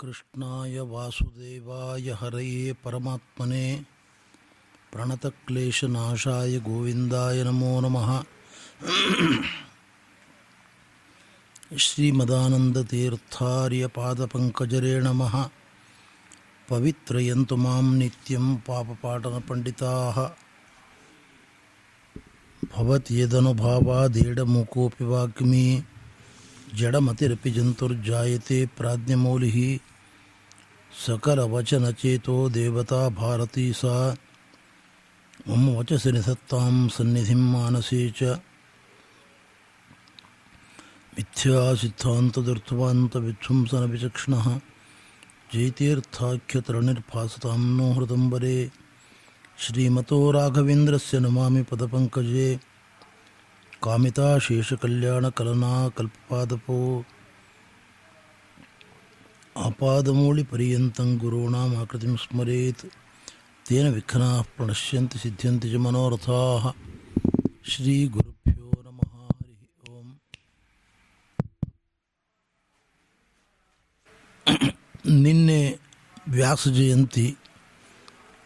कृष्णाय वासुदेवाय हरये परमात्मने प्रणतक्लेशनाशाय गोविन्दाय नमो नमः। श्रीमदानन्दतीर्थार्यपादपङ्कजरे नमः। पवित्रयन्तु माँ नित्यं पापपाटनपण्डिताः भवत्यदनुभावादेडमुकोऽपि वाग्मी। जडमतिरपि जन्तुर्जायते प्राज्ञमौलिः सकलवचनचेतो देवता भारती सा। मम वचसि निसत्तां सन्निधिं मानसे च। मिथ्यासिद्धान्तदर्थवान्तविध्वंसनविचक्षणः जयतीर्थाख्यतरणिर्भासतां नो हृदम्बरे श्रीमतो राघवेन्द्रस्य नमामि पदपङ्कजे। कामिता शेष कल्याण कलना कल्पादपो आपादमूलिपर्यन्तं गुरूणाम् आकृतिं स्मरेत्। तेन विघ्ना प्रणश्यन्ति, सिद्ध्यन्ति च मनोरथाः। श्रीगुरुभ्यो नमः, हरिः ओम्। निन्ने व्यास जयंती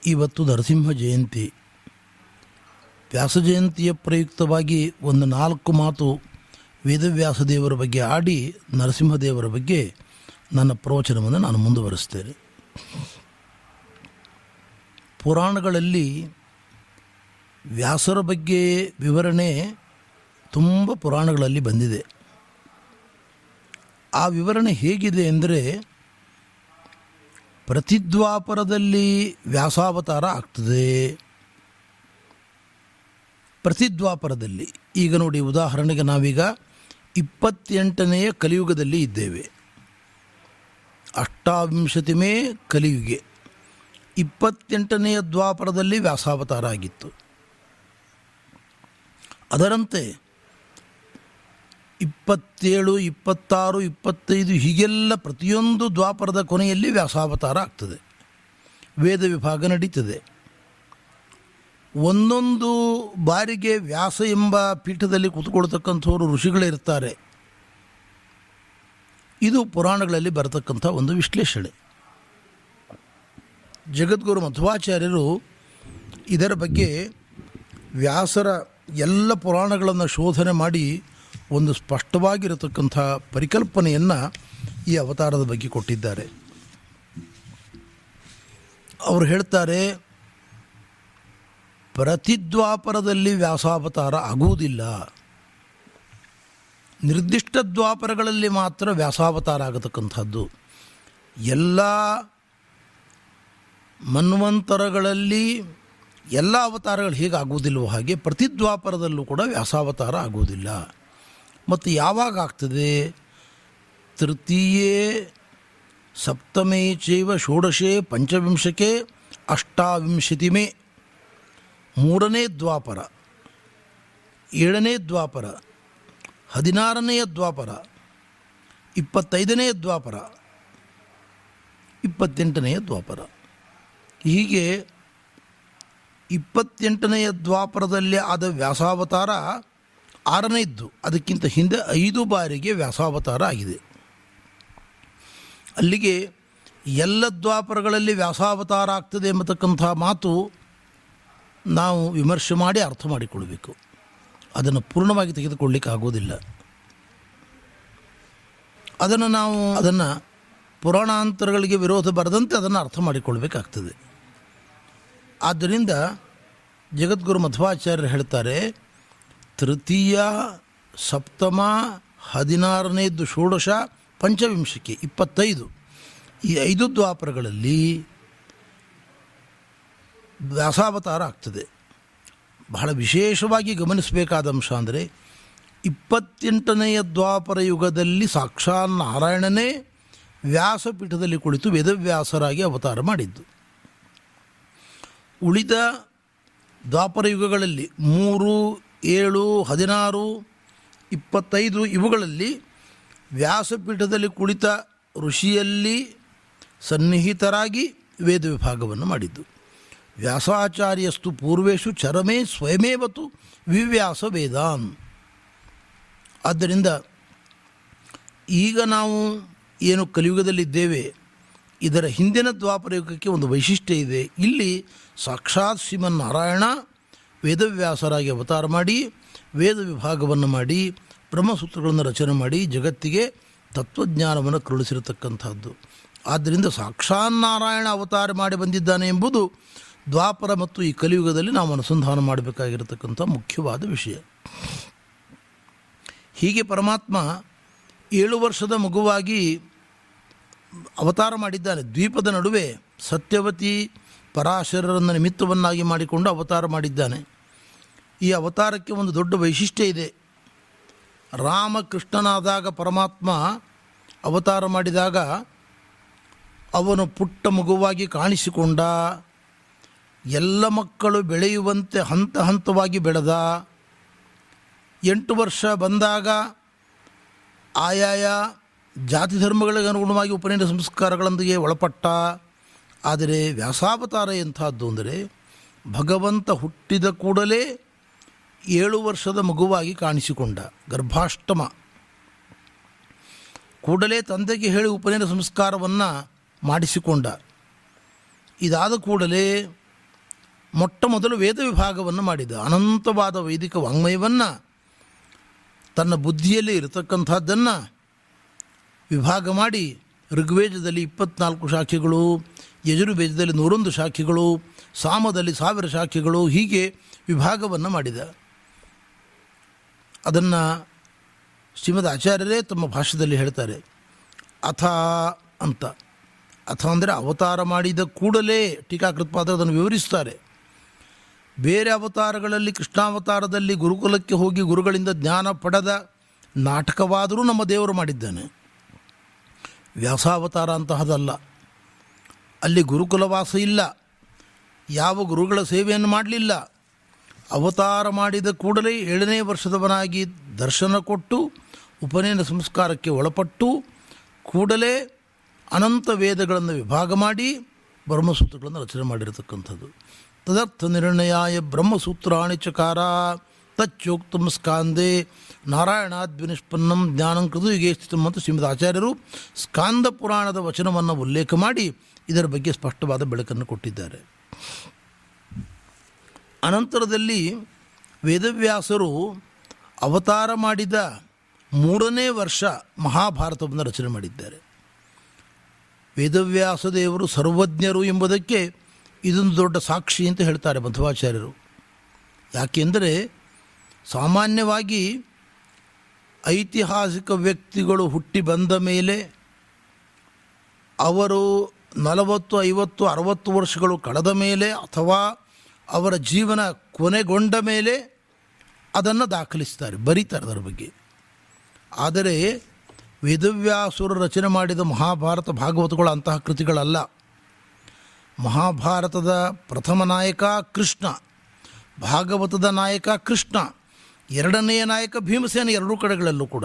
इवत्तु ವ್ಯಾಸ ಜಯಂತಿಯ ಪ್ರಯುಕ್ತವಾಗಿ ಒಂದು ನಾಲ್ಕು ಮಾತು ವೇದವ್ಯಾಸ ದೇವರ ಬಗ್ಗೆ ಆಡಿ ನರಸಿಂಹದೇವರ ಬಗ್ಗೆ ನನ್ನ ಪ್ರವಚನವನ್ನು ನಾನು ಮುಂದುವರಿಸ್ತೇನೆ ಪುರಾಣಗಳಲ್ಲಿ ವ್ಯಾಸರ ಬಗ್ಗೆ ವಿವರಣೆ ತುಂಬ ಪುರಾಣಗಳಲ್ಲಿ ಬಂದಿದೆ. ಆ ವಿವರಣೆ ಹೇಗಿದೆ ಅಂದರೆ ಪ್ರತಿದ್ವಾಪರದಲ್ಲಿ ವ್ಯಾಸಾವತಾರ ಆಗ್ತದೆ. ಪ್ರತಿದ್ವಾಪರದಲ್ಲಿ. ಈಗ ನೋಡಿ ಉದಾಹರಣೆಗೆ ನಾವೀಗ ಇಪ್ಪತ್ತೆಂಟನೆಯ ಕಲಿಯುಗದಲ್ಲಿ ಇದ್ದೇವೆ. ಅಷ್ಟಾವಿಂಶತಿಮೇ ಕಲಿಯುಗೆ. ಇಪ್ಪತ್ತೆಂಟನೆಯ ದ್ವಾಪರದಲ್ಲಿ ವ್ಯಾಸಾವತಾರ ಆಗಿತ್ತು ಅದರಂತೆ ಇಪ್ಪತ್ತೇಳು, ಇಪ್ಪತ್ತಾರು, ಇಪ್ಪತ್ತೈದು ಹೀಗೆಲ್ಲ ಪ್ರತಿಯೊಂದು ದ್ವಾಪರದ ಕೊನೆಯಲ್ಲಿ ವ್ಯಾಸಾವತಾರ ಆಗ್ತದೆ. ವೇದ ವಿಭಾಗ ನಡೀತದೆ. ಒಂದೊಂದು ಬಾರಿಗೆ ವ್ಯಾಸ ಎಂಬ ಪೀಠದಲ್ಲಿ ಕೂತ್ಕೊಳ್ತಕ್ಕಂಥವರು ಋಷಿಗಳಿರ್ತಾರೆ ಇದು ಪುರಾಣಗಳಲ್ಲಿ ಬರತಕ್ಕಂಥ ಒಂದು ವಿಶ್ಲೇಷಣೆ. ಜಗದ್ಗುರು ಮಧ್ವಾಚಾರ್ಯರು ಇದರ ಬಗ್ಗೆ ವ್ಯಾಸರ ಎಲ್ಲ ಪುರಾಣಗಳನ್ನು ಶೋಧನೆ ಮಾಡಿ ಒಂದು ಸ್ಪಷ್ಟವಾಗಿರತಕ್ಕಂಥ ಪರಿಕಲ್ಪನೆಯನ್ನು ಈ ಅವತಾರದ ಬಗ್ಗೆ ಕೊಟ್ಟಿದ್ದಾರೆ. ಅವರು ಹೇಳ್ತಾರೆ ಪ್ರತಿದ್ವಾಪರದಲ್ಲಿ ವ್ಯಾಸಾವತಾರ ಆಗುವುದಿಲ್ಲ. ನಿರ್ದಿಷ್ಟ ದ್ವಾಪರಗಳಲ್ಲಿ ಮಾತ್ರ ವ್ಯಾಸಾವತಾರ ಆಗತಕ್ಕಂಥದ್ದು. ಎಲ್ಲ ಮನ್ವಂತರಗಳಲ್ಲಿ ಎಲ್ಲ ಅವತಾರಗಳು ಹೇಗಾಗುವುದಿಲ್ಲವೋ ಹಾಗೆ ಪ್ರತಿದ್ವಾಪರದಲ್ಲೂ ಕೂಡ ವ್ಯಾಸಾವತಾರ ಆಗುವುದಿಲ್ಲ. ಮತ್ತು ಯಾವಾಗ ಆಗ್ತದೆ? ತೃತೀಯೇ ಸಪ್ತಮೇ ಚೈವ ಷೋಡಶೆ ಪಂಚವಿಂಶಕ್ಕೆ ಅಷ್ಟಾವಿಂಶತಿಮೇ. ಮೂರನೇ ದ್ವಾಪರ, ಏಳನೇ ದ್ವಾಪರ ಹದಿನಾರನೆಯ ದ್ವಾಪರ, ಇಪ್ಪತ್ತೈದನೇ ದ್ವಾಪರ ಇಪ್ಪತ್ತೆಂಟನೆಯ ದ್ವಾಪರ. ಹೀಗೆ ಇಪ್ಪತ್ತೆಂಟನೆಯ ದ್ವಾಪರದಲ್ಲಿ ಆದ ವ್ಯಾಸಾವತಾರ ಆರನೇ ಇದ್ದು, ಅದಕ್ಕಿಂತ ಹಿಂದೆ ಐದು ಬಾರಿಗೆ ವ್ಯಾಸಾವತಾರ ಆಗಿದೆ. ಅಲ್ಲಿಗೆ ಎಲ್ಲ ದ್ವಾಪರಗಳಲ್ಲಿ ವ್ಯಾಸಾವತಾರ ಆಗ್ತದೆ ಎಂಬತಕ್ಕಂಥ ಮಾತು ನಾವು ವಿಮರ್ಶೆ ಮಾಡಿ ಅರ್ಥ ಮಾಡಿಕೊಳ್ಬೇಕು. ಅದನ್ನು ಪೂರ್ಣವಾಗಿ ತೆಗೆದುಕೊಳ್ಳಿಕ್ಕೆ ಆಗೋದಿಲ್ಲ. ಅದನ್ನು ನಾವು ಅದನ್ನು ಪುರಾಣಾಂತರಗಳಿಗೆ ವಿರೋಧ ಬರದಂತೆ ಅದನ್ನು ಅರ್ಥ ಮಾಡಿಕೊಳ್ಬೇಕಾಗ್ತದೆ. ಆದ್ದರಿಂದ ಜಗದ್ಗುರು ಮಧ್ವಾಚಾರ್ಯರು ಹೇಳ್ತಾರೆ, ತೃತೀಯ, ಸಪ್ತಮ ಹದಿನಾರನೇದು ಷೋಡಶ, ಪಂಚವಿಂಶಕ್ಕೆ ಇಪ್ಪತ್ತೈದು. ಈ ಐದು ದ್ವಾಪರಗಳಲ್ಲಿ ವ್ಯಾಸಾವತಾರ ಆಗ್ತದೆ. ಬಹಳ ವಿಶೇಷವಾಗಿ ಗಮನಿಸಬೇಕಾದ ಅಂಶ ಅಂದರೆ ಇಪ್ಪತ್ತೆಂಟನೆಯ ದ್ವಾಪರ ಯುಗದಲ್ಲಿ ಸಾಕ್ಷಾತ್ ನಾರಾಯಣನೇ ವ್ಯಾಸಪೀಠದಲ್ಲಿ ಕುಳಿತು ವೇದವ್ಯಾಸರಾಗಿ ಅವತಾರ ಮಾಡಿದ್ದು. ಉಳಿದ ದ್ವಾಪರ ಯುಗಗಳಲ್ಲಿ ಮೂರು, ಏಳು, ಹದಿನಾರು, ಇಪ್ಪತ್ತೈದು ಇವುಗಳಲ್ಲಿ ವ್ಯಾಸಪೀಠದಲ್ಲಿ ಕುಳಿತ ಋಷಿಯಲ್ಲಿ ಸನ್ನಿಹಿತರಾಗಿ ವೇದ ವಿಭಾಗವನ್ನು ಮಾಡಿದ್ದು. ವ್ಯಾಸಾಚಾರ್ಯಸ್ತು ಪೂರ್ವೇಶು ಚರಮೇ ಸ್ವಯಮೇವತು ವಿವ್ಯಾಸ ವೇದಾನ್. ಆದ್ದರಿಂದ ಈಗ ನಾವು ಏನು ಕಲಿಯುಗದಲ್ಲಿದ್ದೇವೆ, ಇದರ ಹಿಂದಿನ ದ್ವಾಪರಯುಗಕ್ಕೆ ಒಂದು ವೈಶಿಷ್ಟ್ಯ ಇದೆ. ಇಲ್ಲಿ ಸಾಕ್ಷಾತ್ ಶ್ರೀಮನ್ನಾರಾಯಣ ವೇದವ್ಯಾಸರಾಗಿ ಅವತಾರ ಮಾಡಿ, ವೇದ ವಿಭಾಗವನ್ನು ಮಾಡಿ, ಬ್ರಹ್ಮಸೂತ್ರಗಳನ್ನು ರಚನೆ ಮಾಡಿ, ಜಗತ್ತಿಗೆ ತತ್ವಜ್ಞಾನವನ್ನು ಕರುಳಿಸಿರತಕ್ಕಂಥದ್ದು ಆದ್ದರಿಂದ ಸಾಕ್ಷಾನ್ನಾರಾಯಣ ಅವತಾರ ಮಾಡಿ ಬಂದಿದ್ದಾನೆ ಎಂಬುದು ದ್ವಾಪರ ಮತ್ತು ಈ ಕಲಿಯುಗದಲ್ಲಿ ನಾವು ಅನುಸಂಧಾನ ಮಾಡಬೇಕಾಗಿರತಕ್ಕಂಥ ಮುಖ್ಯವಾದ ವಿಷಯ. ಹೀಗೆ ಪರಮಾತ್ಮ ಏಳು ವರ್ಷದ ಮಗುವಾಗಿ ಅವತಾರ ಮಾಡಿದ್ದಾನೆ. ದ್ವೀಪದ ನಡುವೆ ಸತ್ಯವತಿ ಪರಾಶರರನ್ನು ನಿಮಿತ್ತವನ್ನಾಗಿ ಮಾಡಿಕೊಂಡು ಅವತಾರ ಮಾಡಿದ್ದಾನೆ. ಈ ಅವತಾರಕ್ಕೆ ಒಂದು ದೊಡ್ಡ ವೈಶಿಷ್ಟ್ಯ ಇದೆ. ರಾಮಕೃಷ್ಣನಾದಾಗ ಪರಮಾತ್ಮ ಅವತಾರ ಮಾಡಿದಾಗ ಅವನು ಪುಟ್ಟ ಮಗುವಾಗಿ ಕಾಣಿಸಿಕೊಂಡ ಎಲ್ಲ ಮಕ್ಕಳು ಬೆಳೆಯುವಂತೆ ಹಂತ ಹಂತವಾಗಿ ಬೆಳೆದ ಎಂಟು ವರ್ಷ ಬಂದಾಗ ಆಯಾಯ ಜಾತಿ ಧರ್ಮಗಳಿಗೆ ಅನುಗುಣವಾಗಿ ಉಪನಯನ ಸಂಸ್ಕಾರಗಳೊಂದಿಗೆ ಒಳಪಟ್ಟ. ಆದರೆ ವ್ಯಾಸಾವತಾರ ಎಂಥದ್ದು ಅಂದರೆ ಭಗವಂತ ಹುಟ್ಟಿದ ಕೂಡಲೇ ಏಳು ವರ್ಷದ ಮಗುವಾಗಿ ಕಾಣಿಸಿಕೊಂಡ ಗರ್ಭಾಷ್ಟಮ. ಕೂಡಲೇ ತಂದೆಗೆ ಹೇಳಿ ಉಪನಯನ ಸಂಸ್ಕಾರವನ್ನು ಮಾಡಿಸಿಕೊಂಡ. ಇದಾದ ಕೂಡಲೇ ಮೊಟ್ಟ ಮೊದಲು ವೇದ ವಿಭಾಗವನ್ನು ಮಾಡಿದ. ಅನಂತವಾದ ವೈದಿಕ ವಾಂಗ್ಮಯವನ್ನು ತನ್ನ ಬುದ್ಧಿಯಲ್ಲಿ ಇರತಕ್ಕಂಥದ್ದನ್ನು ವಿಭಾಗ ಮಾಡಿ ಋಗ್ವೇದದಲ್ಲಿ ಇಪ್ಪತ್ನಾಲ್ಕು ಶಾಖೆಗಳು, ಯಜುರ್ವೇದದಲ್ಲಿ ನೂರೊಂದು ಶಾಖೆಗಳು, ಸಾಮದಲ್ಲಿ ಸಾವಿರ ಶಾಖೆಗಳು ಹೀಗೆ ವಿಭಾಗವನ್ನು ಮಾಡಿದ. ಅದನ್ನು ಶ್ರೀಮದ್ ಆಚಾರ್ಯರೇ ತಮ್ಮ ಭಾಷೆಯಲ್ಲಿ ಹೇಳ್ತಾರೆ. ಅಥ ಅಂತ. ಅಥ ಅಂದರೆ ಅವತಾರ ಮಾಡಿದ ಕೂಡಲೇ ಟೀಕಾಕೃತ್ಪಾದರು ಅದನ್ನು ವಿವರಿಸ್ತಾರೆ. ಬೇರೆ ಅವತಾರಗಳಲ್ಲಿ, ಕೃಷ್ಣಾವತಾರದಲ್ಲಿ ಗುರುಕುಲಕ್ಕೆ ಹೋಗಿ ಗುರುಗಳಿಂದ ಜ್ಞಾನ ಪಡೆದ ನಾಟಕವಾದರೂ ನಮ್ಮ ದೇವರು ಮಾಡಿದ್ದಾನೆ. ವ್ಯಾಸಾವತಾರ ಅಂತಹದಲ್ಲ. ಅಲ್ಲಿ ಗುರುಕುಲವಾಸ ಇಲ್ಲ. ಯಾವ ಗುರುಗಳ ಸೇವೆಯನ್ನು ಮಾಡಲಿಲ್ಲ. ಅವತಾರ ಮಾಡಿದ ಕೂಡಲೇ ಏಳನೇ ವರ್ಷದವನಾಗಿ ದರ್ಶನ ಕೊಟ್ಟು, ಉಪನಯನ ಸಂಸ್ಕಾರಕ್ಕೆ ಒಳಪಟ್ಟು, ಕೂಡಲೇ ಅನಂತ ವೇದಗಳನ್ನು ವಿಭಾಗ ಮಾಡಿ, ಬ್ರಹ್ಮಸೂತ್ರಗಳನ್ನು ರಚನೆ ಮಾಡಿರತಕ್ಕಂಥದ್ದು. ತದರ್ಥ ನಿರ್ಣಯಾಯ ಬ್ರಹ್ಮಸೂತ್ರಾಣಿ ಚಕಾರ. ತಚ್ಚೋಕ್ತಂ ಸ್ಕಾಂದೆ ನಾರಾಯಣಾದ್ವಿನಿಷ್ಪನ್ನಂ ಜ್ಞಾನಂ ಕೃದು ಹೀಗೆ ಸ್ಥಿತಂ ಮತ್ತು ಶ್ರೀಮದ್ ಆಚಾರ್ಯರು ಸ್ಕಾಂದ ಪುರಾಣದ ವಚನವನ್ನು ಉಲ್ಲೇಖ ಮಾಡಿ ಇದರ ಬಗ್ಗೆ ಸ್ಪಷ್ಟವಾದ ಬೆಳಕನ್ನು ಕೊಟ್ಟಿದ್ದಾರೆ. ಅನಂತರದಲ್ಲಿ ವೇದವ್ಯಾಸರು ಅವತಾರ ಮಾಡಿದ ಮೂರನೇ ವರ್ಷ ಮಹಾಭಾರತವನ್ನು ರಚನೆ ಮಾಡಿದ್ದಾರೆ. ವೇದವ್ಯಾಸ ದೇವರು ಸರ್ವಜ್ಞರು ಎಂಬುದಕ್ಕೆ ಇದೊಂದು ದೊಡ್ಡ ಸಾಕ್ಷಿ ಅಂತ ಹೇಳ್ತಾರೆ ಮಧ್ವಾಚಾರ್ಯರು. ಯಾಕೆಂದರೆ ಸಾಮಾನ್ಯವಾಗಿ ಐತಿಹಾಸಿಕ ವ್ಯಕ್ತಿಗಳು ಹುಟ್ಟಿ ಬಂದ ಮೇಲೆ ಅವರು ನಲವತ್ತು, ಐವತ್ತು, ಅರವತ್ತು ವರ್ಷಗಳು ಕಳೆದ ಮೇಲೆ ಅಥವಾ ಅವರ ಜೀವನ ಕೊನೆಗೊಂಡ ಮೇಲೆ ಅದನ್ನು ದಾಖಲಿಸ್ತಾರೆ ಬರೀತಾರೆ ಅದರ ಬಗ್ಗೆ. ಆದರೆ ವೇದವ್ಯಾಸುರ ರಚನೆ ಮಾಡಿದ ಮಹಾಭಾರತ ಭಾಗವತಗಳು ಅಂತಹ ಕೃತಿಗಳಲ್ಲ. ಮಹಾಭಾರತದ ಪ್ರಥಮ ನಾಯಕ ಕೃಷ್ಣ, ಭಾಗವತದ ನಾಯಕ ಕೃಷ್ಣ, ಎರಡನೆಯ ನಾಯಕ ಭೀಮಸೇನ ಎರಡೂ ಕಡೆಗಳಲ್ಲೂ ಕೂಡ.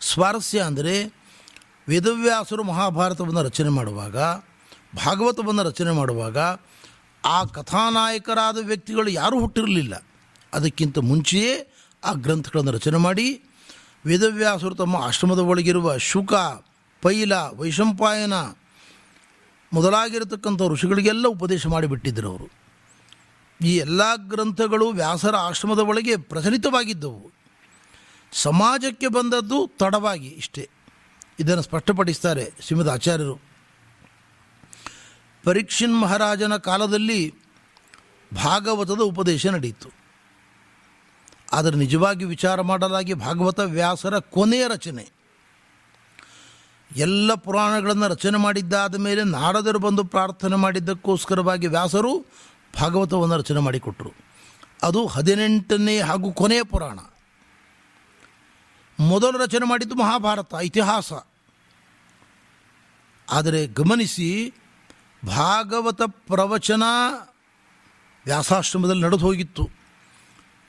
ಸ್ವಾರಸ್ಯ ಅಂದರೆ ವೇದವ್ಯಾಸರು ಮಹಾಭಾರತವನ್ನು ರಚನೆ ಮಾಡುವಾಗ, ಭಾಗವತವನ್ನು ರಚನೆ ಮಾಡುವಾಗ ಆ ಕಥಾನಾಯಕರಾದ ವ್ಯಕ್ತಿಗಳು ಯಾರೂ ಹುಟ್ಟಿರಲಿಲ್ಲ. ಅದಕ್ಕಿಂತ ಮುಂಚೆಯೇ ಆ ಗ್ರಂಥಗಳನ್ನು ರಚನೆ ಮಾಡಿ, ವೇದವ್ಯಾಸರು ತಮ್ಮ ಆಶ್ರಮದ ಒಳಗಿರುವ ಶುಕ, ಪೈಲ, ವೈಶಂಪಾಯನ ಮೊದಲಾಗಿರತಕ್ಕಂಥ ಋಷಿಗಳಿಗೆಲ್ಲ ಉಪದೇಶ ಮಾಡಿಬಿಟ್ಟಿದ್ದರು ಅವರು. ಈ ಎಲ್ಲ ಗ್ರಂಥಗಳು ವ್ಯಾಸರ ಆಶ್ರಮದ ಒಳಗೆ ಪ್ರಚಲಿತವಾಗಿದ್ದವು. ಸಮಾಜಕ್ಕೆ ಬಂದದ್ದು ತಡವಾಗಿ ಇಷ್ಟೇ. ಇದನ್ನು ಸ್ಪಷ್ಟಪಡಿಸ್ತಾರೆ ಶ್ರೀಮದ್ ಆಚಾರ್ಯರು. ಪರೀಕ್ಷಿನ್ ಮಹಾರಾಜನ ಕಾಲದಲ್ಲಿ ಭಾಗವತದ ಉಪದೇಶ ನಡೆಯಿತು. ಆದರೆ ನಿಜವಾಗಿ ವಿಚಾರ ಮಾಡಲಾಗಿ ಭಾಗವತ ವ್ಯಾಸರ ಕೊನೆಯ ರಚನೆ. ಎಲ್ಲ ಪುರಾಣಗಳನ್ನು ರಚನೆ ಮಾಡಿದ್ದಾದ ಮೇಲೆ ನಾರದರು ಬಂದು ಪ್ರಾರ್ಥನೆ ಮಾಡಿದ್ದಕ್ಕೋಸ್ಕರವಾಗಿ ವ್ಯಾಸರು ಭಾಗವತವನ್ನು ರಚನೆ ಮಾಡಿಕೊಟ್ಟರು ಅದು ಹದಿನೆಂಟನೇ ಹಾಗೂ ಕೊನೆಯ ಪುರಾಣ. ಮೊದಲು ರಚನೆ ಮಾಡಿದ್ದು ಮಹಾಭಾರತ, ಇತಿಹಾಸ. ಆದರೆ ಗಮನಿಸಿ, ಭಾಗವತ ಪ್ರವಚನ ವ್ಯಾಸಾಶ್ರಮದಲ್ಲಿ ನಡೆದು ಹೋಗಿತ್ತು.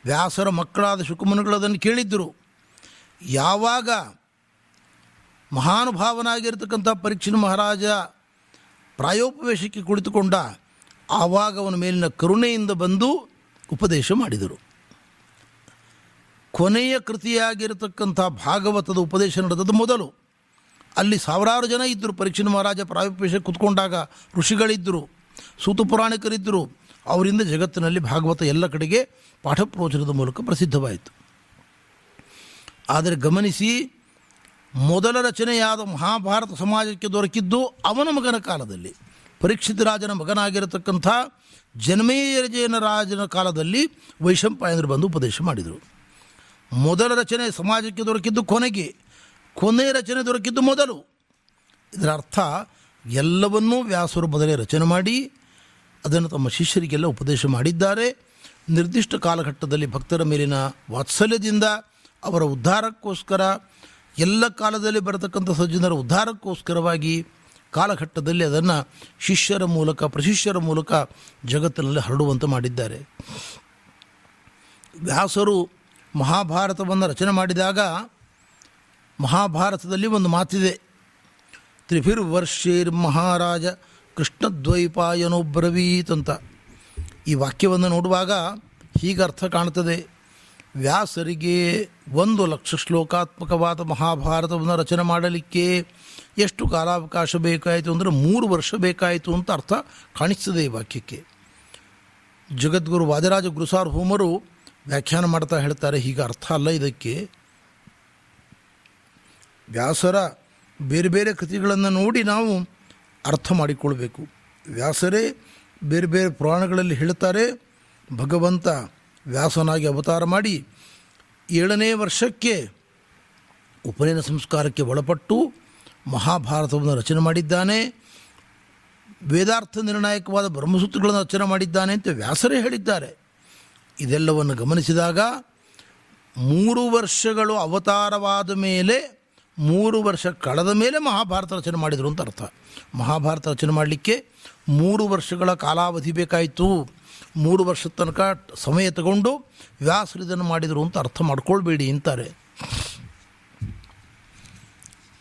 ವ್ಯಾಸರ ಮಕ್ಕಳಾದ ಶುಕುಮನಗಳು ಅದನ್ನು ಕೇಳಿದ್ದರು. ಯಾವಾಗ ಮಹಾನುಭಾವನಾಗಿರ್ತಕ್ಕಂಥ ಪರೀಕ್ಷಿನ ಮಹಾರಾಜ ಪ್ರಾಯೋಪವೇಶಕ್ಕೆ ಕುಳಿತುಕೊಂಡ ಆವಾಗ ಅವನ ಮೇಲಿನ ಕರುಣೆಯಿಂದ ಬಂದು ಉಪದೇಶ ಮಾಡಿದರು. ಕೊನೆಯ ಕೃತಿಯಾಗಿರತಕ್ಕಂಥ ಭಾಗವತದ ಉಪದೇಶ ನಡೆದದ್ದು ಮೊದಲು. ಅಲ್ಲಿ ಸಾವಿರಾರು ಜನ ಇದ್ದರು. ಪರೀಕ್ಷಿನ ಮಹಾರಾಜ ಪ್ರಾಯೋಪವೇಶ ಕುತ್ಕೊಂಡಾಗ ಋಷಿಗಳಿದ್ದರು, ಸೂತು ಪುರಾಣಿಕರಿದ್ದರು. ಅವರಿಂದ ಜಗತ್ತಿನಲ್ಲಿ ಭಾಗವತ ಎಲ್ಲ ಕಡೆಗೆ ಪಾಠ ಪ್ರವಚನದ ಮೂಲಕ ಪ್ರಸಿದ್ಧವಾಯಿತು. ಆದರೆ ಗಮನಿಸಿ ಮೊದಲ ರಚನೆಯಾದ ಮಹಾಭಾರತ ಸಮಾಜಕ್ಕೆ ದೊರಕಿದ್ದು ಅವನ ಮಗನ ಕಾಲದಲ್ಲಿ. ಪರೀಕ್ಷಿತ ರಾಜನ ಮಗನಾಗಿರತಕ್ಕಂಥ ಜನ್ಮೇಯರಜಯನ ರಾಜನ ಕಾಲದಲ್ಲಿ ವೈಶಂಪಾಯನರು ಬಂದು ಉಪದೇಶ ಮಾಡಿದರು. ಮೊದಲ ರಚನೆ ಸಮಾಜಕ್ಕೆ ದೊರಕಿದ್ದು ಕೊನೆಗೆ ಕೊನೆಯ ರಚನೆ ದೊರಕಿದ್ದು ಮೊದಲು. ಇದರ ಅರ್ಥ ಎಲ್ಲವನ್ನೂ ವ್ಯಾಸರು ಮೊದಲೇ ರಚನೆ ಮಾಡಿ, ಅದನ್ನು ತಮ್ಮ ಶಿಷ್ಯರಿಗೆಲ್ಲ ಉಪದೇಶ ಮಾಡಿದ್ದಾರೆ. ನಿರ್ದಿಷ್ಟ ಕಾಲಘಟ್ಟದಲ್ಲಿ ಭಕ್ತರ ಮೇಲಿನ ವಾತ್ಸಲ್ಯದಿಂದ ಅವರ ಉದ್ಧಾರಕ್ಕೋಸ್ಕರ ಎಲ್ಲ ಕಾಲದಲ್ಲಿ ಬರತಕ್ಕಂಥ ಸಜ್ಜನರ ಉದ್ಧಾರಕ್ಕೋಸ್ಕರವಾಗಿ ಕಾಲಘಟ್ಟದಲ್ಲಿ ಅದನ್ನು ಶಿಷ್ಯರ ಮೂಲಕ, ಪ್ರಶಿಷ್ಯರ ಮೂಲಕ ಜಗತ್ತಿನಲ್ಲಿ ಹರಡುವಂತೆ ಮಾಡಿದ್ದಾರೆ. ವ್ಯಾಸರು ಮಹಾಭಾರತವನ್ನು ರಚನೆ ಮಾಡಿದಾಗ ಮಹಾಭಾರತದಲ್ಲಿ ಒಂದು ಮಾತಿದೆ. ತ್ರಿಭಿರ್ವರ್ಷೇರ್ ಮಹಾರಾಜ ಕೃಷ್ಣದ್ವೈಪಾಯನೋಬ್ರವೀತ್ ಅಂತ. ಈ ವಾಕ್ಯವನ್ನು ನೋಡುವಾಗ ಹೀಗೆ ಅರ್ಥ ಕಾಣ್ತದೆ ವ್ಯಾಸರಿಗೆ ಒಂದು ಲಕ್ಷ ಶ್ಲೋಕಾತ್ಮಕವಾದ ಮಹಾಭಾರತವನ್ನು ರಚನೆ ಮಾಡಲಿಕ್ಕೆ ಎಷ್ಟು ಕಾಲಾವಕಾಶ ಬೇಕಾಯಿತು ಅಂದರೆ ಮೂರು ವರ್ಷ ಬೇಕಾಯಿತು ಅಂತ ಅರ್ಥ ಕಾಣಿಸ್ತದೆ ಈ ವಾಕ್ಯಕ್ಕೆ. ಜಗದ್ಗುರು ವಾದರಾಜ ಹೋಮರು ವ್ಯಾಖ್ಯಾನ ಮಾಡ್ತಾ ಹೇಳ್ತಾರೆ, ಹೀಗೆ ಅರ್ಥ ಅಲ್ಲ ಇದಕ್ಕೆ. ವ್ಯಾಸರ ಬೇರೆ ಬೇರೆ ಕೃತಿಗಳನ್ನು ನೋಡಿ ನಾವು ಅರ್ಥ ಮಾಡಿಕೊಳ್ಬೇಕು. ವ್ಯಾಸರೇ ಬೇರೆ ಬೇರೆ ಪುರಾಣಗಳಲ್ಲಿ ಹೇಳ್ತಾರೆ, ಭಗವಂತ ವ್ಯಾಸನಾಗಿ ಅವತಾರ ಮಾಡಿ ಏಳನೇ ವರ್ಷಕ್ಕೆ ಉಪನಯನ ಸಂಸ್ಕಾರಕ್ಕೆ ಒಳಪಟ್ಟು ಮಹಾಭಾರತವನ್ನು ರಚನೆ ಮಾಡಿದ್ದಾನೆ. ವೇದಾರ್ಥ ನಿರ್ಣಾಯಕವಾದ ಬ್ರಹ್ಮಸೂತ್ರಗಳನ್ನು ರಚನೆ ಮಾಡಿದ್ದಾನೆ ಅಂತ ವ್ಯಾಸರೇ ಹೇಳಿದ್ದಾರೆ. ಇದೆಲ್ಲವನ್ನು ಗಮನಿಸಿದಾಗ ಮೂರು ವರ್ಷಗಳು ಅವತಾರವಾದ ಮೇಲೆ, ಮೂರು ವರ್ಷ ಕಳೆದ ಮೇಲೆ ಮಹಾಭಾರತ ರಚನೆ ಮಾಡಿದರು ಅಂತ ಅರ್ಥ. ಮಹಾಭಾರತ ರಚನೆ ಮಾಡಲಿಕ್ಕೆ ಮೂರು ವರ್ಷಗಳ ಕಾಲಾವಧಿ ಬೇಕಾಯಿತು. ಮೂರು ವರ್ಷದ ತನಕ ಸಮಯ ತಗೊಂಡು ವ್ಯಾಸರು ಇದನ್ನು ಮಾಡಿದರು ಅಂತ ಅರ್ಥ ಮಾಡ್ಕೊಳ್ಬೇಡಿ ಅಂತಾರೆ.